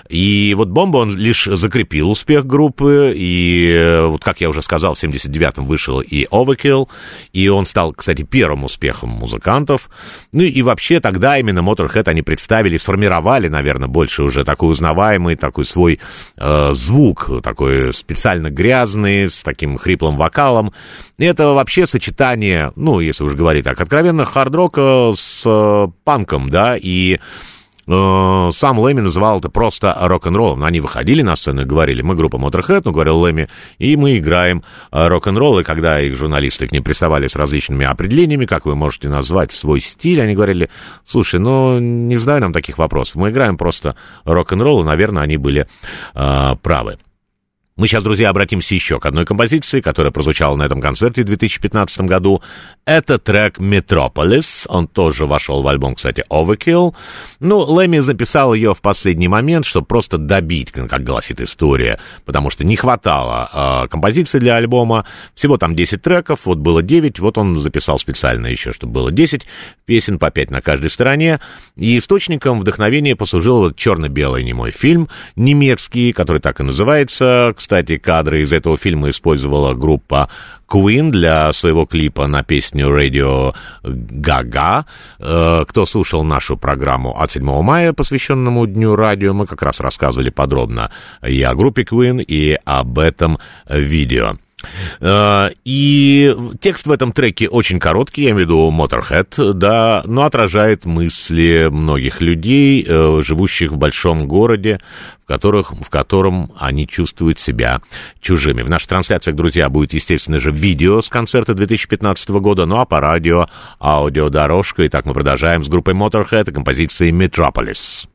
И вот «Бомба» он лишь закрепил успех группы, и э, вот, как я уже сказал, в 79-м вышел и Overkill, и он стал, кстати, первым успехом музыкантов. Ну и вообще тогда именно Motorhead они представили, сформировали, наверное, больше уже такой узнаваемый, такой свой э, звук, такой специально грязный, с таким хриплым вокалом. И это вообще сочетание, ну, если уж говорить так, откровенно хард-рока с э, панком, да, и сам Лэми называл это просто рок-н-роллом. Они выходили на сцену и говорили, мы группа Motorhead, ну, говорил Лэми, и мы играем э, рок-н-ролл. И когда их журналисты к ним приставали с различными определениями, как вы можете назвать свой стиль, они говорили, слушай, ну, не знаю нам таких вопросов, мы играем просто рок-н-ролл, и, наверное, они были э, правы. Мы сейчас, друзья, обратимся еще к одной композиции, которая прозвучала на этом концерте в 2015 году. Это трек «Metropolis». Он тоже вошел в альбом, кстати, «Overkill». Ну, Лэми записал ее в последний момент, чтобы просто добить, как гласит история, потому что не хватало э, композиции для альбома. Всего там 10 треков, вот было 9, вот он записал специально еще, чтобы было 10 песен, по 5 на каждой стороне. И источником вдохновения послужил вот черно-белый немой фильм немецкий, который так и называется, кадры из этого фильма использовала группа Queen для своего клипа на песню Radio Gaga. Э, Кто слушал нашу программу от 7 мая, посвященному Дню радио, мы как раз рассказывали подробно и о группе Queen, и об этом видео. Э, И текст в этом треке очень короткий, я имею в виду Motorhead, да, но отражает мысли многих людей, э, живущих в большом городе, в, которых, в котором они чувствуют себя чужими. В наших трансляциях, друзья, будет, естественно же, видео с концерта 2015 года, ну а по радио аудиодорожка. Итак, мы продолжаем с группой Motorhead и композицией Metropolis.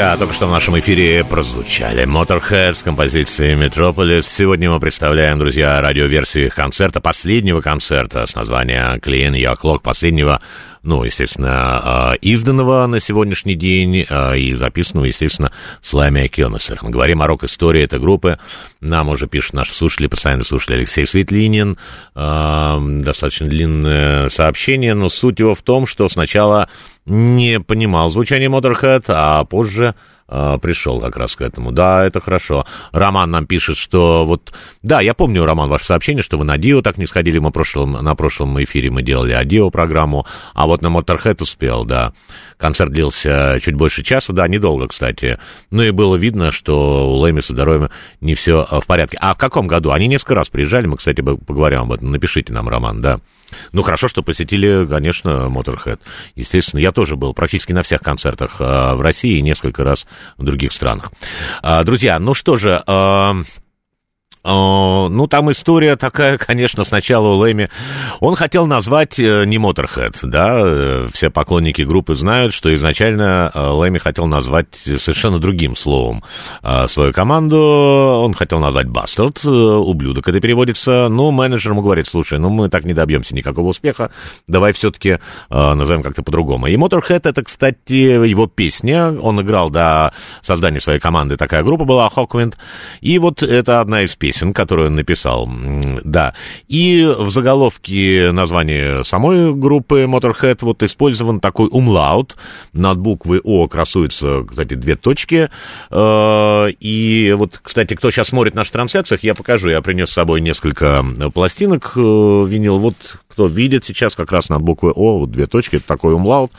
Друзья, только что в нашем эфире прозвучали Motorhead с композицией Metropolis. Сегодня мы представляем, друзья, радиоверсию их концерта, последнего концерта с названием Clean Your Clock, последнего, ну, естественно, э, изданного на сегодняшний день э, и записанного, естественно, с Лами Килмессером. Говорим о рок-истории этой группы. Нам уже пишут наши слушатели, постоянно слушатели Алексей Светлинин. Э, Достаточно длинное сообщение, но суть его в том, что сначала не понимал звучание Motorhead, а позже э, пришел как раз к этому. Да, это хорошо. Роман нам пишет, что вот... Да, я помню, Роман, ваше сообщение, что вы на Дио так не сходили. Мы прошлом, на прошлом эфире мы делали о Дио программу, а вот на Motorhead успел, да. Концерт длился чуть больше часа, да, недолго, кстати. Ну и было видно, что у Лэми с здоровьем не все в порядке. А в каком году? Они несколько раз приезжали, мы, кстати, поговорим об этом. Напишите нам, Роман, да. Ну, хорошо, что посетили, конечно, Motorhead. Естественно, я тоже был практически на всех концертах э, в России несколько раз в других странах. А, друзья, ну что же... э, Ну, там история такая, конечно, сначала у Лэми. Он хотел назвать э, не Motorhead, да, э, все поклонники группы знают, что изначально Лэми хотел назвать совершенно другим словом свою команду. Он хотел назвать э, ублюдок это переводится. Но менеджер ему говорит, слушай, ну мы так не добьемся никакого успеха, давай все-таки назовем как-то по-другому. И Motorhead это, кстати, его песня. Он играл до создания своей команды, такая группа была, Hawkwind. И вот это одна из песен, которую он написал. Да. И в заголовке названия самой группы Motorhead вот использован такой умлаут. Над буквой О красуются, кстати, две точки. Э, И вот, кстати, кто сейчас смотрит наши трансляциях, я покажу. Я принес с собой несколько пластинок э, винил. Вот кто видит сейчас как раз над буквой О, вот две точки, это такой умлаут.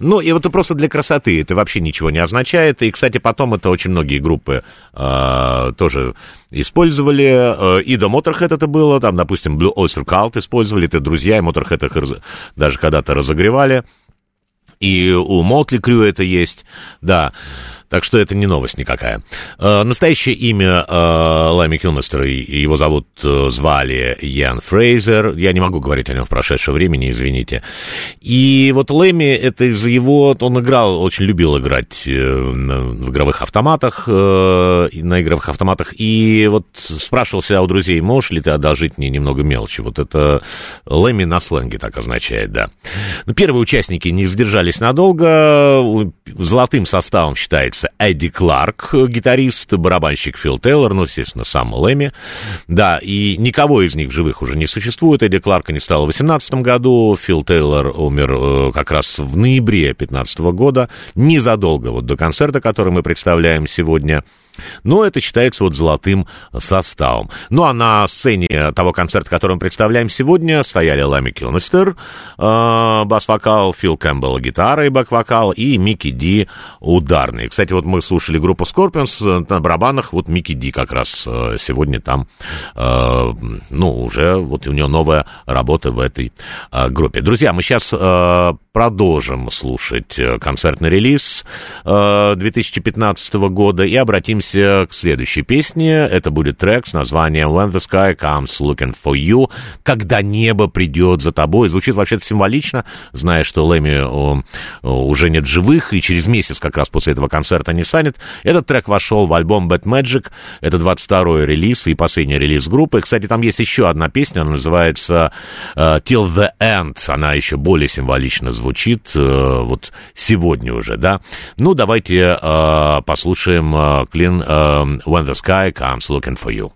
Ну, и вот это просто для красоты, это вообще ничего не означает. И, кстати, потом это очень многие группы э, тоже использовали. Э, И до Motorhead это было, там, допустим, Blue Oyster Cult использовали, это друзья, и Motorhead их даже когда-то разогревали. И у Мотли Крю это есть, да. Так что это не новость никакая. Э, настоящее имя э, Лайми Килмистера, и- его зовут, э, звали Ян Фрейзер. Я не могу говорить о нем в прошедшем времени, извините. И вот Лэми, это из-за его... Он играл, очень любил играть э, в игровых автоматах, э, на игровых автоматах. И вот спрашивался у друзей, можешь ли ты одолжить мне немного мелочи? Вот это Лэми на сленге так означает, да. Ну, первые участники не задержались надолго. Золотым составом считается Эдди Кларк, гитарист, барабанщик Фил Тейлор, ну, естественно, сам Лэми. Да, и никого из них в живых уже не существует. Эдди Кларка не стало в 2018 году, Фил Тейлор умер э, как раз в ноябре 2015 года, незадолго вот до концерта, который мы представляем сегодня. Но это считается вот золотым составом. Ну, а на сцене того концерта, который мы представляем сегодня, стояли Лами Килмистер, э, бас-вокал, Фил Кэмпбелл, гитара и бэк-вокал, и Микки Ди ударный. Кстати, вот мы слушали группу Scorpions э, на барабанах, вот Микки Ди как раз э, сегодня там, э, ну, уже вот у него новая работа в этой э, группе. Друзья, мы сейчас э, продолжим слушать э, концертный релиз э, 2015 года и обратимся к следующей песне. Это будет трек с названием When the Sky Comes Looking for You, когда небо придет за тобой. Звучит вообще-то символично, зная, что Лэми уже нет живых, и через месяц как раз после этого концерта не станет. Этот трек вошел в альбом Bad Magic. Это 22-й релиз и последний релиз группы. Кстати, там есть еще одна песня, она называется э, Till the End. Она еще более символично звучит э, вот сегодня уже, да. Ну, давайте э, послушаем э, when um, when the sky comes looking for you.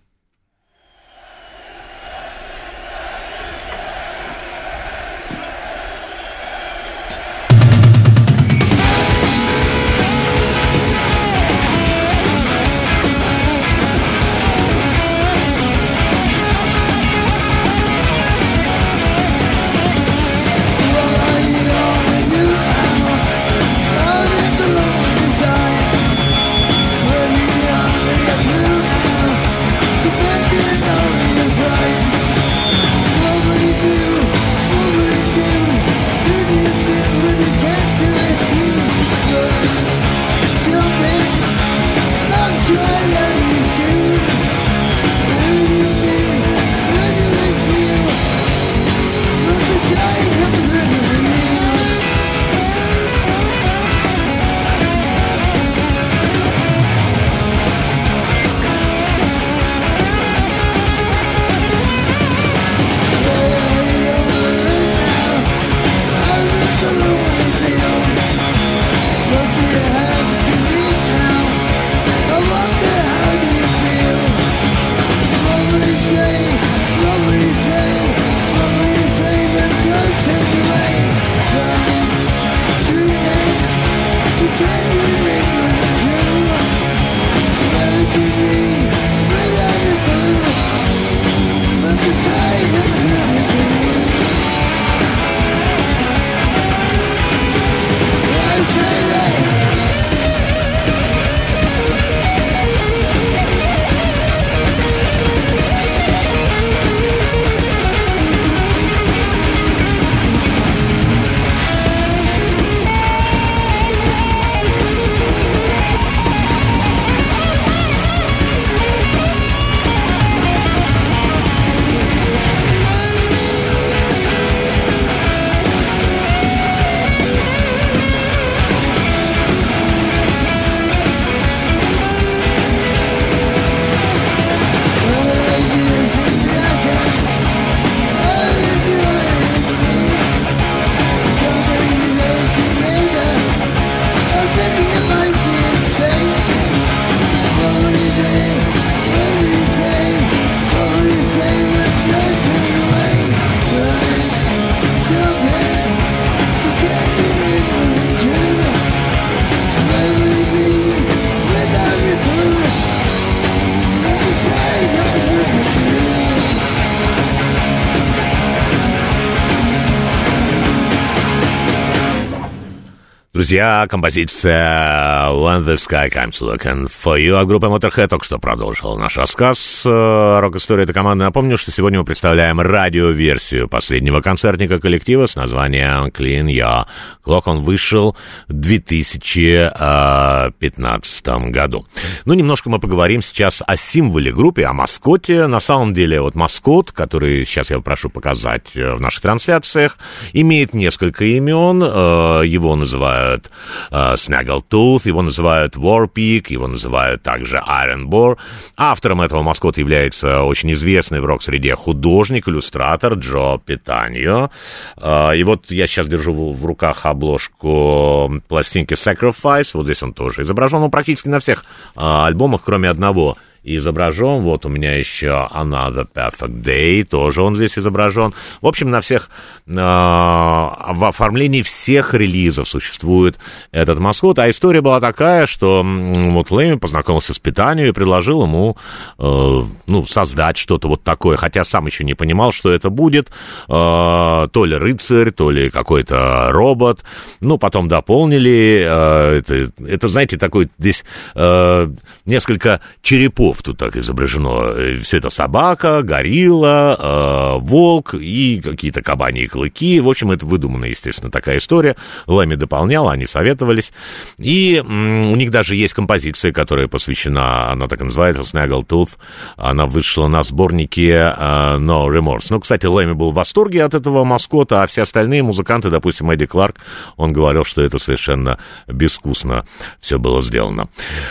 Друзья, композиция When the Sky Comes Looking for You от группы Motorhead только что продолжила наш рассказ. Э, Рок-история этой команды. Напомню, что сегодня мы представляем радиоверсию последнего концертника коллектива с названием Clean Your Clock. Он вышел в 2015 году. Ну, немножко мы поговорим сейчас о символе группы, о маскоте. На самом деле, вот маскот, который сейчас я прошу показать э, в наших трансляциях, имеет несколько имен. Э, Его называют э, Snaggletooth, его называют Warpeak, его называют также Iron Bore. Автором этого маскота является очень известный в рок-среде художник, иллюстратор Джо Питаньо. Э, И вот я сейчас держу в в руках обложку пластинки Sacrifice. Вот здесь он тоже изображен. Он практически на всех э, альбомах, кроме одного изображен. Вот у меня еще Another Perfect Day, тоже он здесь изображен. В общем, на всех, э, в оформлении всех релизов существует этот маскот. А история была такая, что вот Лэми познакомился с Питанием и предложил ему, э, ну, создать что-то вот такое, хотя сам еще не понимал, что это будет. Э, то ли рыцарь, то ли какой-то робот. Ну, потом дополнили. э, это, это, знаете, такой здесь э, несколько черепов тут так изображено. Все это собака, горилла, э, волк и какие-то кабани клыки. В общем, это выдуманная, естественно, такая история. Лэми дополнял, они советовались. И м, у них даже есть композиция, которая посвящена, она так и называется, Snaggletooth. Она вышла на сборнике э, No Remorse. Ну, кстати, Лэми был в восторге от этого маскота, а все остальные музыканты, допустим, Эдди Кларк, он говорил, что это совершенно безвкусно все было сделано.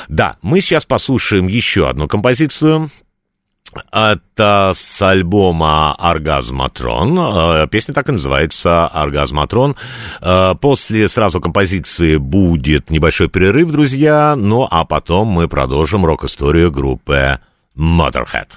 Да, мы сейчас послушаем еще одну композицию. Это с альбома «Оргазматрон». Э, Песня так и называется «Оргазматрон». Э, После сразу композиции будет небольшой перерыв, друзья. Ну, а потом мы продолжим рок-историю группы Motorhead.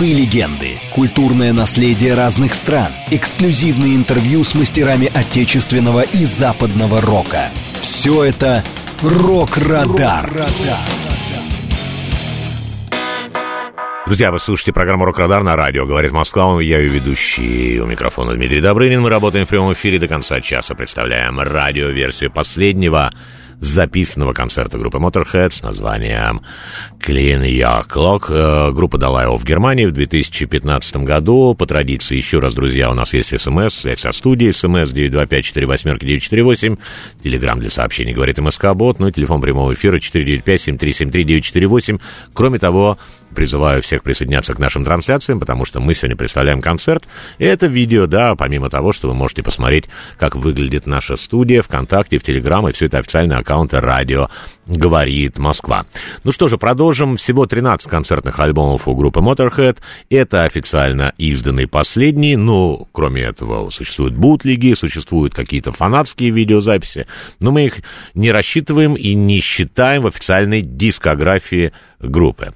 Мифы и легенды, культурное наследие разных стран, эксклюзивные интервью с мастерами отечественного и западного рока. Все это «Рок-Радар». Друзья, вы слушаете программу «Рок-Радар» на радио. Говорит Москва, я ее ведущий. У микрофона Дмитрий Добрынин. Мы работаем в прямом эфире до конца часа. Представляем радиоверсию последнего записанного концерта группы Motorhead с названием Clean Your Clock. Э, Группа дала его в Германии в 2015 году. По традиции, еще раз, друзья, у нас есть смс, связь со студией, смс 925-48-948, телеграмм для сообщений, говорит МСК-бот, ну и телефон прямого эфира 495-7373-948. Кроме того, Призываю всех присоединяться к нашим трансляциям, потому что мы сегодня представляем концерт. И это видео, да, помимо того, что вы можете посмотреть, как выглядит наша студия ВКонтакте, в Телеграм, и все это официальные аккаунты радио «Говорит Москва». Ну что же, продолжим. Всего 13 концертных альбомов у группы Motorhead. Это официально изданный последний, но кроме этого существуют бутлиги, существуют какие-то фанатские видеозаписи, но мы их не рассчитываем и не считаем в официальной дискографии группы.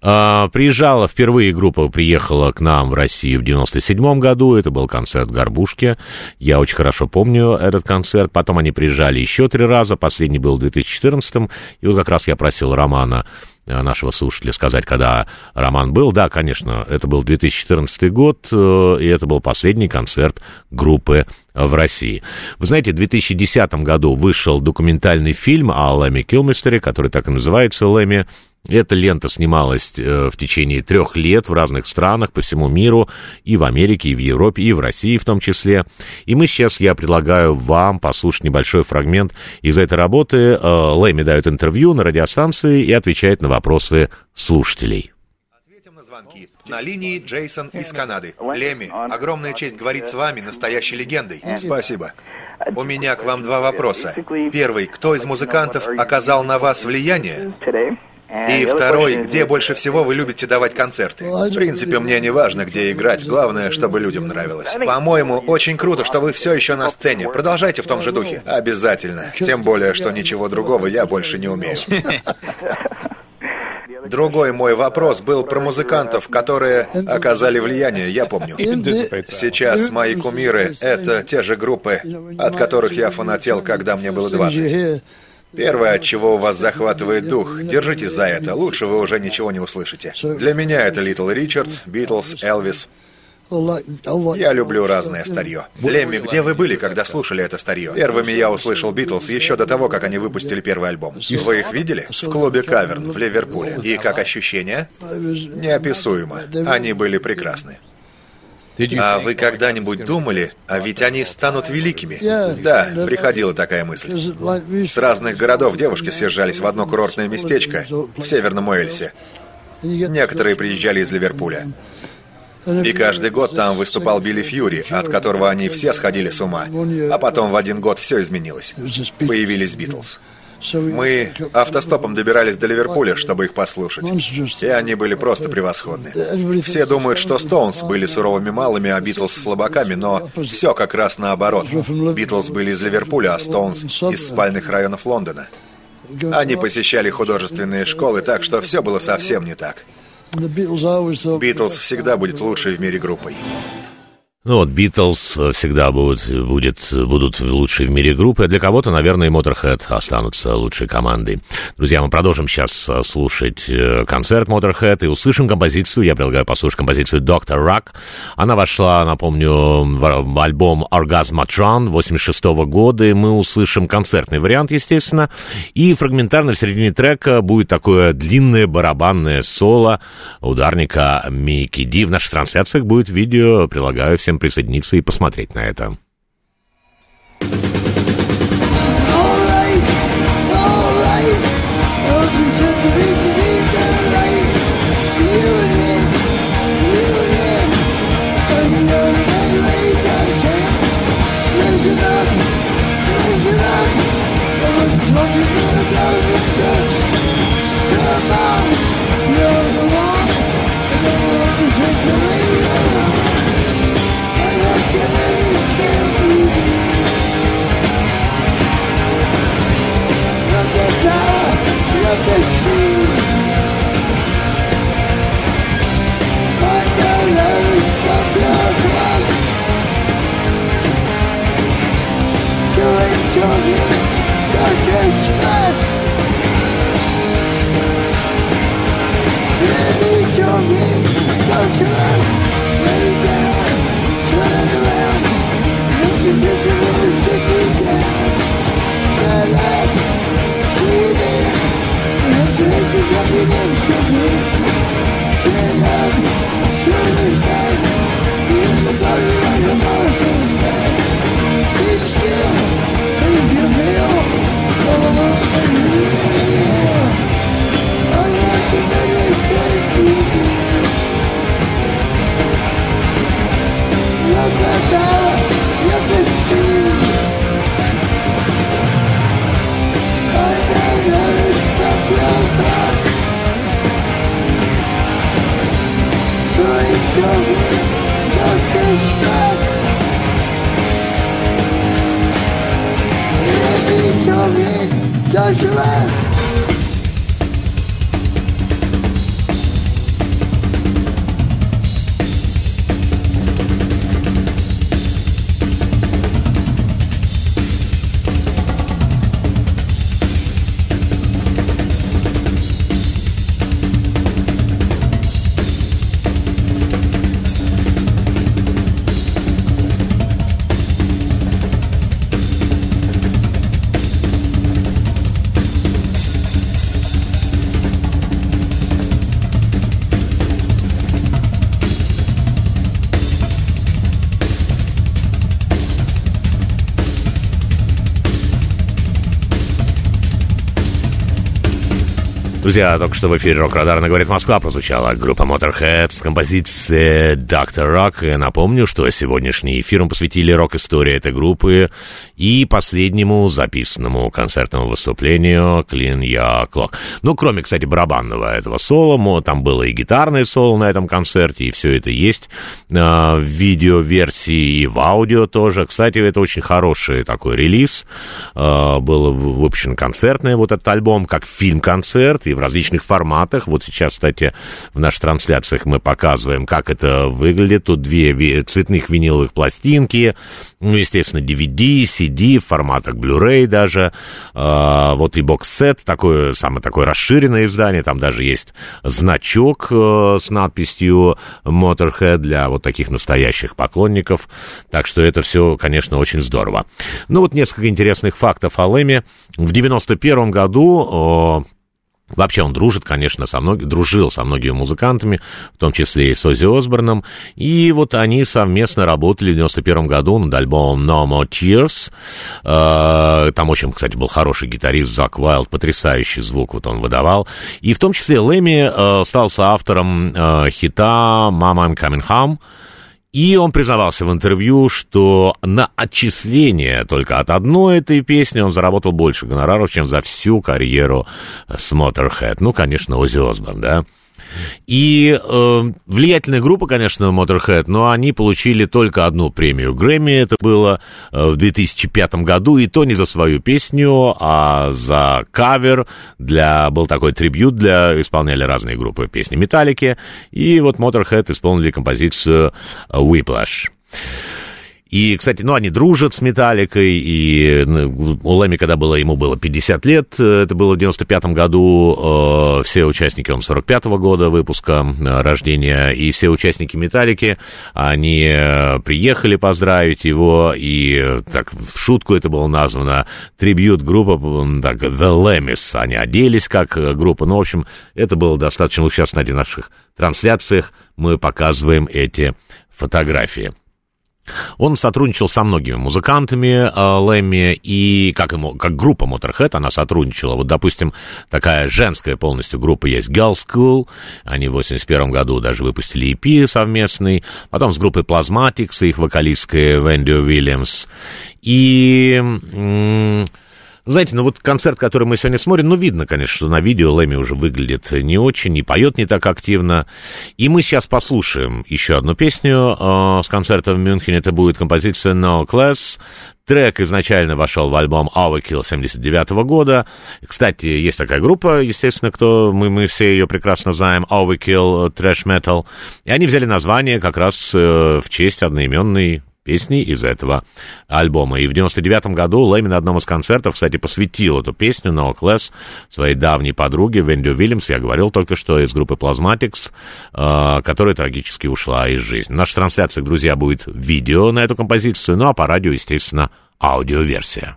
А, Приезжала впервые группа, приехала к нам в Россию в 97 году. Это был концерт в Горбушке. Я очень хорошо помню этот концерт. Потом они приезжали еще три раза. Последний был в 2014. И вот как раз я просил Романа э, нашего слушателя сказать, когда Роман был. Да, конечно, это был 2014 год, э, и это был последний концерт группы в России. Вы знаете, в 2010 году вышел документальный фильм о Лэме Килмистере, который так и называется «Лэме». Эта лента снималась э, в течение трех лет в разных странах по всему миру, и в Америке, и в Европе, и в России в том числе. И мы сейчас, я предлагаю вам послушать небольшой фрагмент из этой работы. Э, Лэми дает интервью на радиостанции и отвечает на вопросы слушателей. Ответим на звонки. На линии Джейсон из Канады. Леми, огромная честь говорить с вами, настоящей легендой. Спасибо. У меня к вам два вопроса. Первый, кто из музыкантов оказал на вас влияние? И второй, где больше всего вы любите давать концерты? В принципе, мне не важно, где играть, главное, чтобы людям нравилось. По-моему, очень круто, что вы все еще на сцене. Продолжайте в том же духе. Обязательно. Тем более, что ничего другого я больше не умею. Другой мой вопрос был про музыкантов, которые оказали влияние, я помню. Сейчас мои кумиры — это те же группы, от которых я фанател, когда мне было 20. Первое, от чего у вас захватывает дух, держитесь за это, лучше вы уже ничего не услышите. Для меня это Литл Ричард, Битлз, Элвис. Я люблю разное старье. Лемми, где вы были, когда слушали это старье? Первыми я услышал Битлз еще до того, как они выпустили первый альбом. Вы их видели? В клубе Каверн в Ливерпуле. И как ощущения? Неописуемо. Они были прекрасны. А вы когда-нибудь думали, а ведь они станут великими? Да, приходила такая мысль. С разных городов девушки съезжались в одно курортное местечко в Северном Уэльсе. Некоторые приезжали из Ливерпуля. И каждый год там выступал Билли Фьюри, от которого они все сходили с ума. А потом в один год все изменилось. Появились Битлз. Мы автостопом добирались до Ливерпуля, чтобы их послушать. И они были просто превосходны. Все думают, что Стоунс были суровыми малыми, а Битлз слабаками, но все как раз наоборот. Битлз были из Ливерпуля, а Стоунс из спальных районов Лондона. Они посещали художественные школы, так что все было совсем не так. Битлз всегда будет лучшей в мире группой. Ну вот, Битлз всегда будут, будет, будут лучшие в мире группы, для кого-то, наверное, и Motorhead останутся лучшей командой. Друзья, мы продолжим сейчас э, слушать э, концерт Motorhead и услышим композицию, я предлагаю послушать композицию «Доктор Рак». Она вошла, напомню, в альбом «Оргазматрон» 86 года, и мы услышим концертный вариант, естественно, и фрагментарно в середине трека будет такое длинное барабанное соло ударника Микки Ди. В наших трансляциях будет видео, прилагаю всем присоединиться и посмотреть на это. Don't you let me Друзья, только что в эфире Рок Радарна говорит Москва прозвучала группа Motorhead с композицией Доктор. И напомню, что сегодняшний эфир мы посвятили рок-истории этой группы и последнему записанному концертному выступлению Clean Your Clock. Ну, кроме, кстати, барабанного этого соло, там было и гитарное соло на этом концерте, и все это есть э, в видеоверсии и в аудио тоже. Кстати, это очень хороший такой релиз. Э, был выпущен концертный вот этот альбом, как фильм-концерт, и в различных форматах. Вот сейчас, кстати, в наших трансляциях мы показываем, как это выглядит. Тут две цветных виниловых пластинки, ну, естественно, DVD, CD, в форматах Blu-ray даже. А, вот и бокс-сет, такое, самое такое расширенное издание. Там даже есть значок э, с надписью Motorhead для вот таких настоящих поклонников. Так что это все, конечно, очень здорово. Ну, вот несколько интересных фактов о Лэме. В 91 году... э, Вообще он дружит, конечно, со многими, дружил со многими музыкантами, в том числе и с Оззи Осборном. И вот они совместно работали в 91 году над альбомом No More Tears. Э, Там очень, кстати, был хороший гитарист Зак Уайлд, потрясающий звук вот он выдавал. И в том числе Лэми э, стал соавтором э, хита «Mama, I'm Coming Home», и он признавался в интервью, что на отчисление только от одной этой песни он заработал больше гонораров, чем за всю карьеру с Motorhead. Ну, конечно, Оззи Осборн, да. И э, влиятельная группа, конечно, Motorhead, но они получили только одну премию Грэмми. Это было э, в 2005 году, и то не за свою песню, а за кавер. Для, был такой трибют, для, исполняли разные группы песни Металлики. И вот Motorhead исполнили композицию Whiplash. И, кстати, ну, они дружат с Металликой, и ну, у Лэми, когда было, ему было 50 лет, э, это было в 95-м году, э, все участники, он 45-го года выпуска э, рождения, и все участники Металлики, они приехали поздравить его, и так в шутку это было названо трибьют-группа, м, так, The Lemmys, они оделись как группа, ну, в общем, это было достаточно, вот сейчас на наших трансляциях. Мы показываем эти фотографии. Он сотрудничал со многими музыкантами э, Лэмми, и как, ему, как группа Motorhead она сотрудничала. Вот, допустим, такая женская полностью группа есть Girl School, они в 81 году даже выпустили EP совместный, потом с группой Plasmatics, их вокалисткой Венди Уильямс, и... м, знаете, ну вот концерт, который мы сегодня смотрим, ну видно, конечно, что на видео Лэми уже выглядит не очень, не поет не так активно. И мы сейчас послушаем еще одну песню э, с концерта в Мюнхене. Это будет композиция No Class. Трек изначально вошел в альбом Overkill 79 года. Кстати, есть такая группа, естественно, кто мы, мы все ее прекрасно знаем, Overkill Trash Metal. И они взяли название как раз э, в честь одноименной песни из этого альбома. И в 99 году Лэми на одном из концертов, кстати, посвятил эту песню No Class своей давней подруге Венди Уильямс. Я говорил только что из группы Plasmatics, э, которая трагически ушла из жизни. В нашей трансляции, друзья, будет видео на эту композицию, ну а по радио, естественно, аудиоверсия.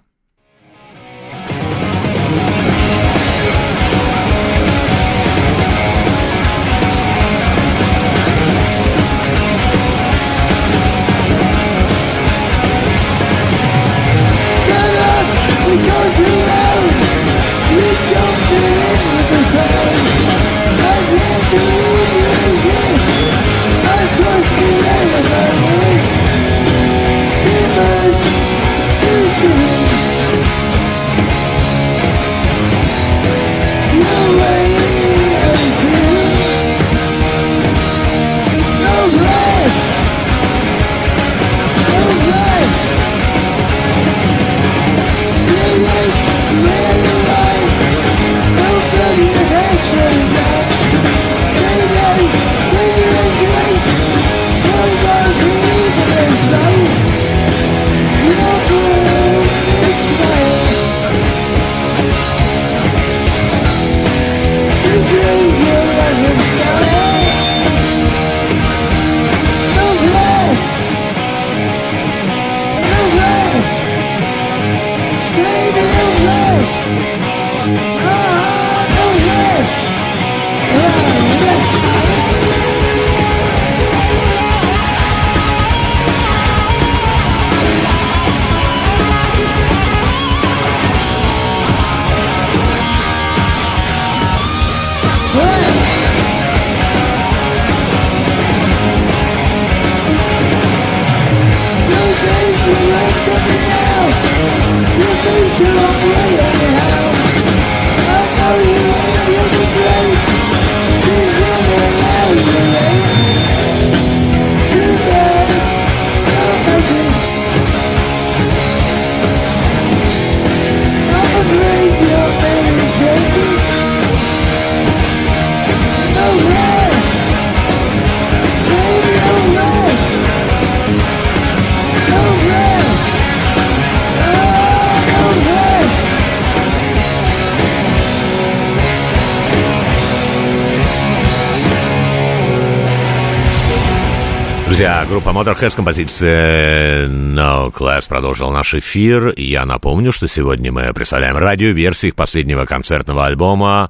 Друзья, группа Motorhead с композицией No Class продолжил наш эфир. И я напомню, что сегодня мы представляем радиоверсию их последнего концертного альбома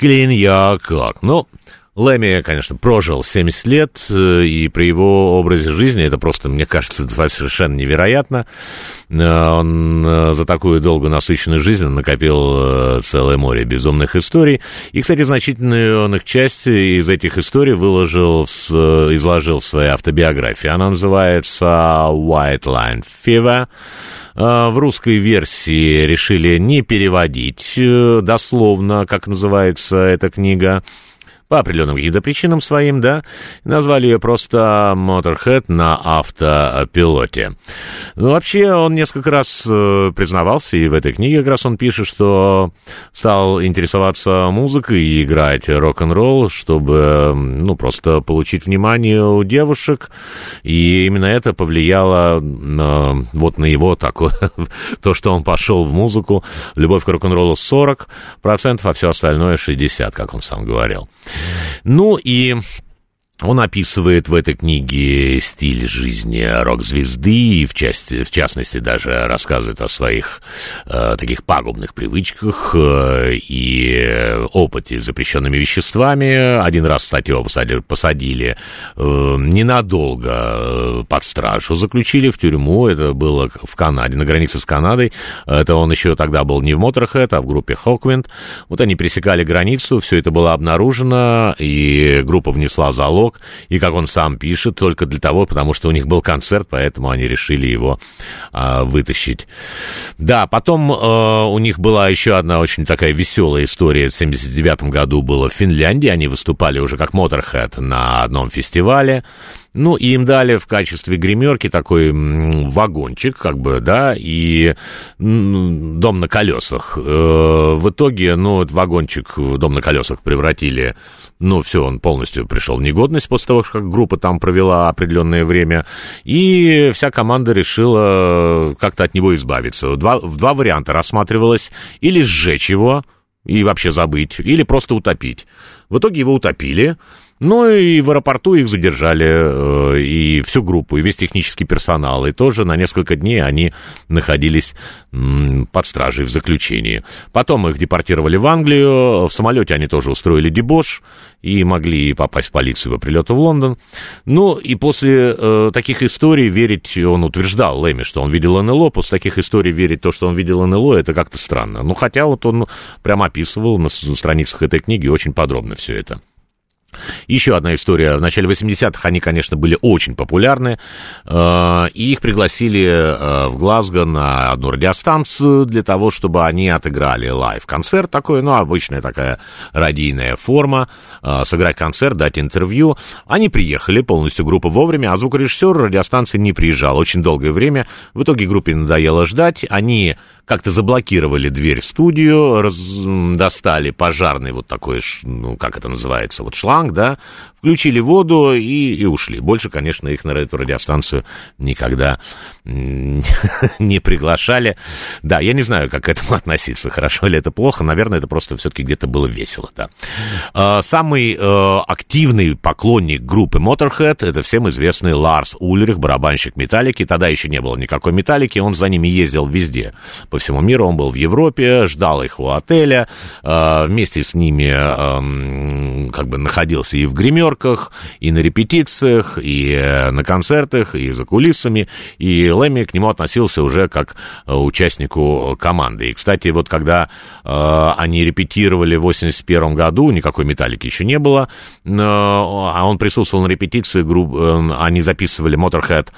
Clean Your Clock. Ну, Лэми, конечно, прожил 70 лет, э, и при его образе жизни это просто, мне кажется, совершенно невероятно. Э, Он э, за такую долгую насыщенную жизнь накопил целое море безумных историй. И, кстати, значительную он их часть из этих историй выложил, изложил в своей автобиографии. Она называется White Line Fever. В русской версии решили не переводить дословно, как называется эта книга. По определенным каким-то причинам своим, да, назвали ее просто Motorhead на автопилоте. Ну, вообще, он несколько раз э, признавался, и в этой книге как раз он пишет, что стал интересоваться музыкой и играть рок-н-ролл, чтобы, ну, просто получить внимание у девушек, и именно это повлияло на, вот на его такое, то, что он пошел в музыку, любовь к рок-н-роллу 40%, а все остальное 60%, как он сам говорил. Ну и он описывает в этой книге стиль жизни рок-звезды и, в, части, в частности, даже рассказывает о своих э, таких пагубных привычках э, и опыте с запрещенными веществами. Один раз, кстати, его посадили, посадили э, ненадолго э, под стражу, заключили в тюрьму. Это было в Канаде, на границе с Канадой. Это он еще тогда был не в Motorhead, а в группе Hawkwind. Вот они пересекали границу, все это было обнаружено, и группа внесла залог и, как он сам пишет, только для того, потому что у них был концерт, поэтому они решили его а, вытащить. Да, потом а, у них была еще одна очень такая веселая история. В 79 году было в Финляндии, они выступали уже как Motorhead на одном фестивале. Ну, и им дали в качестве гримерки такой вагончик, как бы, да, и дом на колесах. Э, в итоге, ну, этот вагончик, дом на колесах превратили ну, все, он полностью пришел в негодность после того, как группа там провела определенное время, и вся команда решила как-то от него избавиться. Два, в два варианта рассматривалось или сжечь его, и вообще забыть, или просто утопить. В итоге его утопили, ну и в аэропорту их задержали, э, и всю группу, и весь технический персонал. И тоже на несколько дней они находились под стражей в заключении. Потом их депортировали в Англию, в самолете они тоже устроили дебош и могли попасть в полицию по прилету в Лондон. Ну и после э, таких историй верить, он утверждал, Лэми, что он видел НЛО, после таких историй верить то, что он видел НЛО, это как-то странно. Ну хотя вот он прям описывал на страницах этой книги очень подробно все это. Еще одна история. В начале 80-х они, конечно, были очень популярны, э, и их пригласили э, в Глазго на одну радиостанцию для того, чтобы они отыграли лайв-концерт такой, ну, обычная такая радийная форма, э, сыграть концерт, дать интервью. Они приехали, полностью группа вовремя, а звукорежиссер радиостанции не приезжал очень долгое время. В итоге группе надоело ждать, они как-то заблокировали дверь в студию, раз, достали пожарный вот такой, ну, как это называется, вот шланг, да, включили воду и, и ушли. Больше, конечно, их на эту радиостанцию никогда не приглашали. Да, я не знаю, как к этому относиться, хорошо ли это плохо. Наверное, это просто все-таки где-то было весело, да. А, самый э, активный поклонник группы Motorhead, это всем известный Ларс Ульрих, барабанщик Металлики. Тогда еще не было никакой Металлики, он за ними ездил везде, по всему миру. Он был в Европе, ждал их у отеля, э, вместе с ними эм, как бы находился и в гримерках, и на репетициях, и э, на концертах, и за кулисами, и Лэмми к нему относился уже как э, участнику команды. И, кстати, вот когда э, они репетировали в 81 году, никакой металлики еще не было, э, а он присутствовал на репетиции, групп, они записывали Motorhead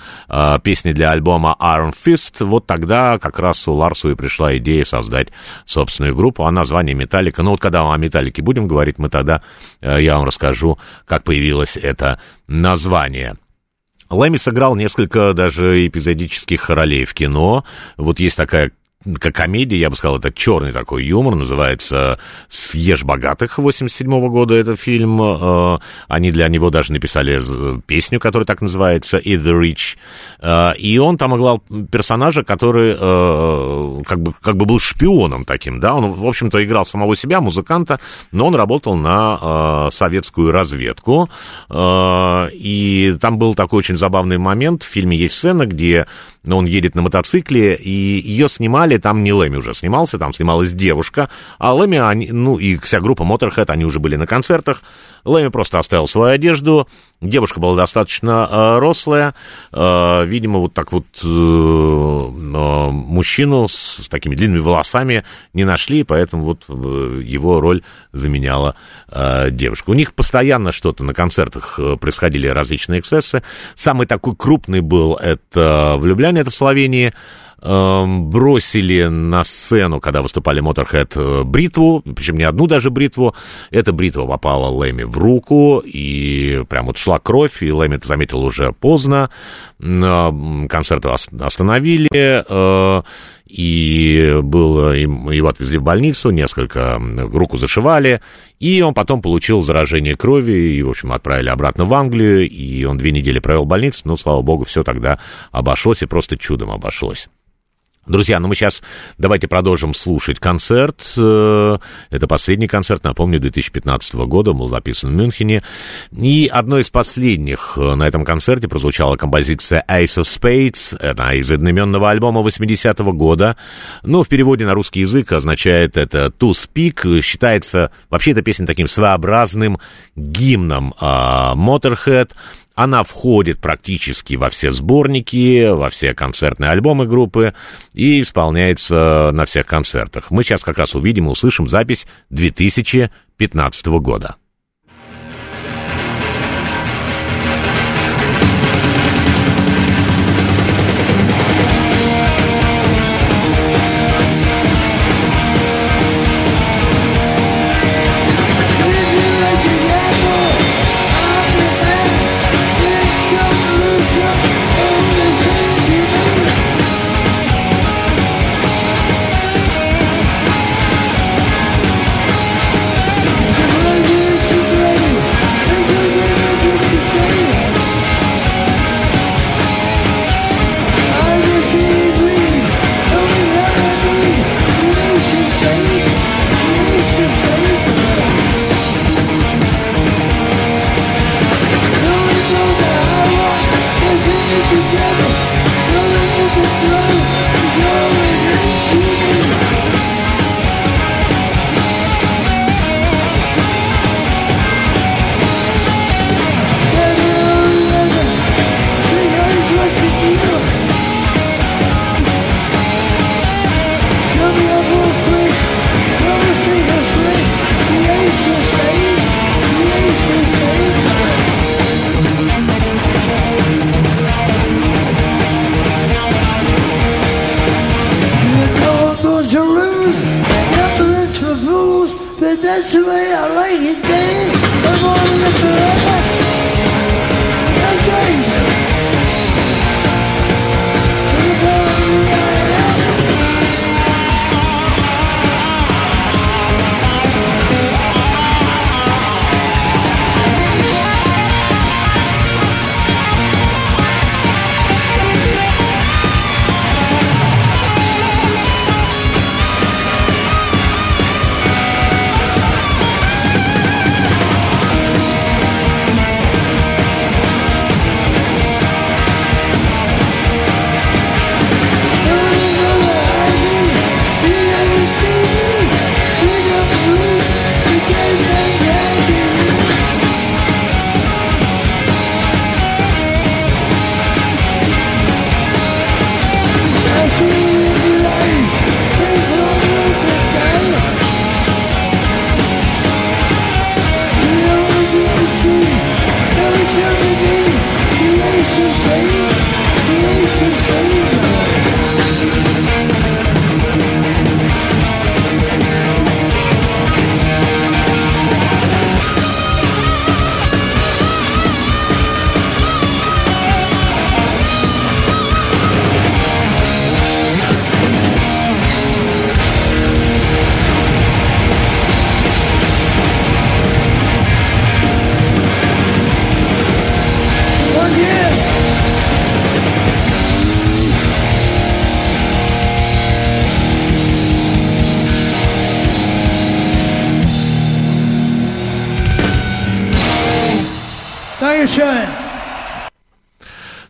песни для альбома Iron Fist, вот тогда как раз у Ларсу и пришла идея создать собственную группу, а название Металлика, ну вот когда о Металлике будем говорить, мы тогда, я вам расскажу, как появилось это название. Лэми сыграл несколько даже эпизодических ролей в кино. Вот есть такая как комедия, я бы сказал, это черный такой юмор, называется «Съешь богатых» 87 -го года, это фильм. Э, они для него даже написали песню, которая так называется, «И the Rich». Э, и он там играл персонажа, который э, как бы, как бы был шпионом таким, да, он, в общем-то, играл самого себя, музыканта, но он работал на советскую разведку. И там был такой очень забавный момент, в фильме есть сцена, где он едет на мотоцикле, и ее снимали, там не Лэми уже снимался, там снималась девушка, а Лэми, они, ну и вся группа Motorhead, они уже были на концертах, Лэми просто оставил свою одежду, девушка была достаточно э, рослая, э, видимо, вот так вот э, мужчину с, такими длинными волосами не нашли, поэтому вот его роль заменяла девушка. У них постоянно что-то на концертах происходили различные эксцессы. Самый такой крупный был это влюбляние, это в Словении, бросили на сцену, когда выступали Motorhead, э, бритву, причем не одну даже бритву. Эта бритва попала Лэми в руку, и прям вот шла кровь, и Лэми это заметил уже поздно. Концерт ос- остановили, э, и было, его отвезли в больницу, несколько руку зашивали, и он потом получил заражение крови, и, в общем, отправили обратно в Англию, и он две недели провел в больнице, но, слава богу, все тогда обошлось, и просто чудом обошлось. Друзья, ну мы сейчас давайте продолжим слушать концерт. Э, Это последний концерт, напомню, 2015 года, был записан в Мюнхене. И одной из последних э, на этом концерте прозвучала композиция Ace of Spades. Это из одноименного альбома 80-го года. Ну, в переводе на русский язык означает это «to speak». Считается вообще эта песня таким своеобразным гимном а, Motorhead. Она входит практически во все сборники, во все концертные альбомы группы и исполняется на всех концертах. Мы сейчас как раз увидим и услышим запись 2015 года.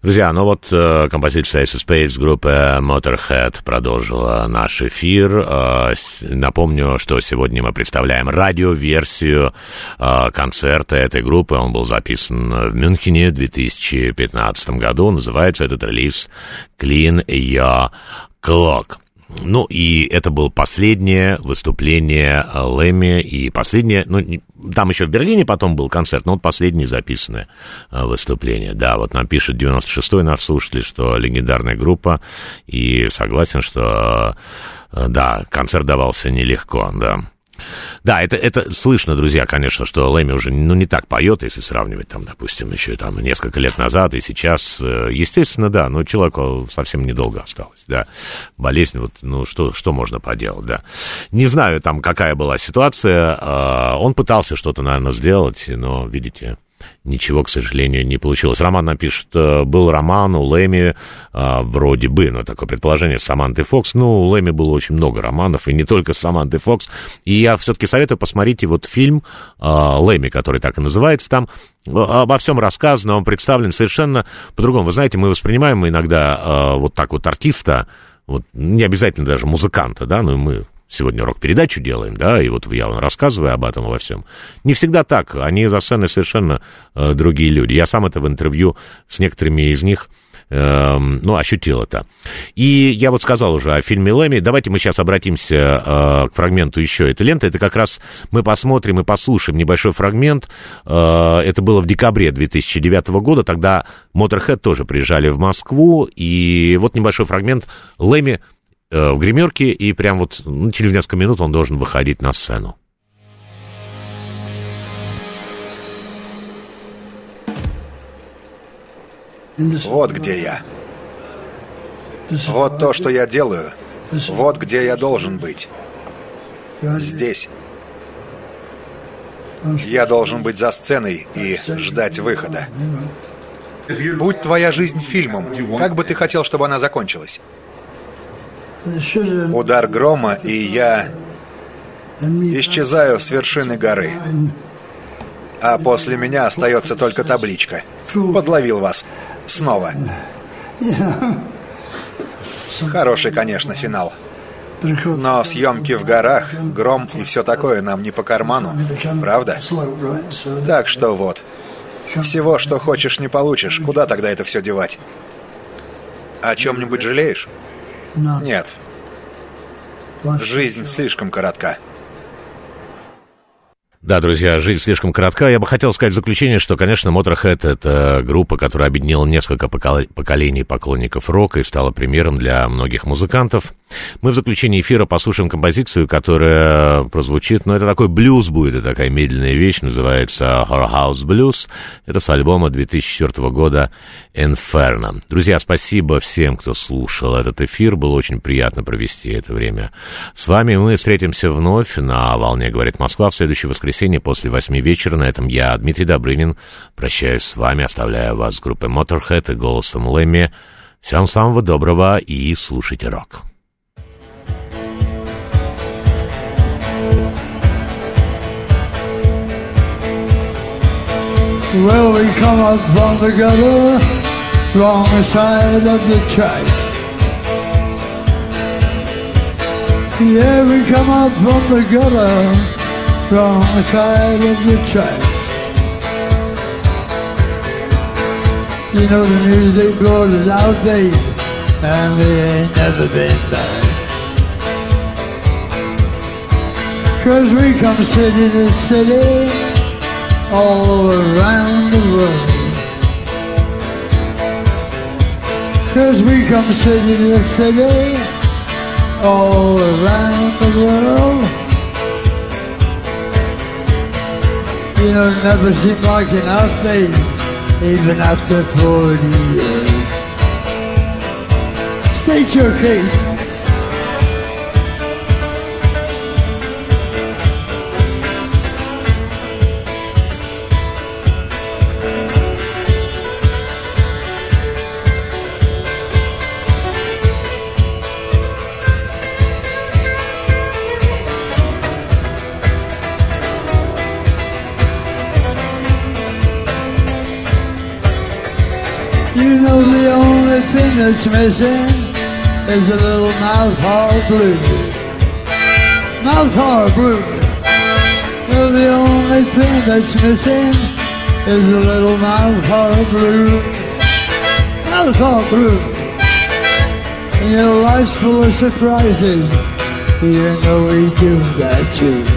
Друзья, ну вот э, композиция Ace of Spades группы Motorhead продолжила наш эфир. Э, напомню, что сегодня мы представляем радиоверсию э, концерта этой группы. Он был записан в Мюнхене в 2015 году. Называется этот релиз Clean Your Clock. Ну, и это было последнее выступление Лэмми, и последнее, ну, там еще в Берлине потом был концерт, но вот последнее записанное э, выступление. Да, вот нам пишет 96-й наш слушатель, что легендарная группа, и согласен, что, э, да, концерт давался нелегко, да. Да, это, это слышно, друзья, конечно, что Лэми уже ну, не так поет, если сравнивать, там, допустим, еще там несколько лет назад и сейчас. Э, Естественно, да, но человеку совсем недолго осталось, да. Болезнь, вот, ну, что, что можно поделать, да. Не знаю, там, какая была ситуация. э, Он пытался что-то, наверное, сделать, но, видите, Ничего, к сожалению, не получилось. Роман напишет, э, был роман у Лэми, э, вроде бы, ну, такое предположение, с Самантой Фокс. Ну, у Лэми было очень много романов, и не только с Самантой Фокс. И я все-таки советую, посмотрите вот фильм э, Лэми, который так и называется там. Э, Обо всем рассказано, он представлен совершенно по-другому. Вы знаете, мы воспринимаем иногда э, вот так вот артиста, вот, не обязательно даже музыканта, да, но мы сегодня рок-передачу делаем, да, и вот я вам рассказываю об этом во всем. Не всегда так, они за сценой совершенно э, другие люди. Я сам это в интервью с некоторыми из них эм, ну, ощутил это. И я вот сказал уже о фильме Лэми. Давайте мы сейчас обратимся э, к фрагменту еще этой ленты. Это как раз мы посмотрим и послушаем небольшой фрагмент. Э, это было в декабре 2009 года. Тогда Motorhead тоже приезжали в Москву. И вот небольшой фрагмент Лэми э, в гримерке, и прям вот ну, через несколько минут он должен выходить на сцену. Вот где я. Вот то, что я делаю. Вот где я должен быть. Здесь. Я должен быть за сценой и ждать выхода. Будь твоя жизнь фильмом, как бы ты хотел, чтобы она закончилась? Удар грома, и я исчезаю с вершины горы. А после меня остается только табличка. Подловил вас. Снова. Хороший, конечно, финал. Но съемки в горах, гром и все такое нам не по карману. Правда? Так что вот. Всего, что хочешь, не получишь. Куда тогда это все девать? О чем-нибудь жалеешь? Нет. Жизнь слишком коротка. Да, друзья, жизнь слишком коротка. Я бы хотел сказать в заключение, что, конечно, Motorhead — это группа, которая объединила несколько покол- поколений поклонников рока и стала примером для многих музыкантов. Мы в заключении эфира послушаем композицию, которая прозвучит, ну, это такой блюз будет, это такая медленная вещь, называется Horror House Blues. Это с альбома 2004 года Inferno. Друзья, спасибо всем, кто слушал этот эфир. Было очень приятно провести это время с вами. Мы встретимся вновь на «Волне говорит Москва» в следующее воскресенье после восьми вечера. На этом я, Дмитрий Добрынин, прощаюсь с вами, оставляю вас с группой Motorhead и голосом Лэмми. Всем самого доброго и слушайте рок. Well, we come up from the gutter, wrong side of the tracks. Yeah, we come up from the gutter, wrong side of the tracks. You know the music goes is there, and they ain't never been back. Cause we come city to city, all around the world. Cause we come city to city, all around the world. You know, it never seemed like enough days, even after 40 years. State your case. You know the only thing that's missing is a little mouth hard blue. Mouth hard blue. You know the only thing that's missing is a little mouth hard blues. Mouth hard blues. And your life's full of surprises. You know we do that too.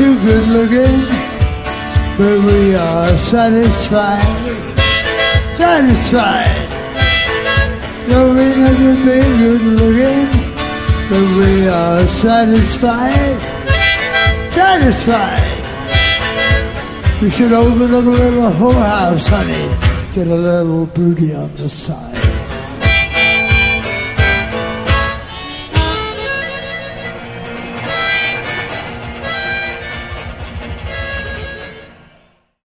Too good looking, but we are satisfied. Satisfied. No, we never been good looking, but we are satisfied. Satisfied. We should open up a little whorehouse, honey. Get a little booty on the side.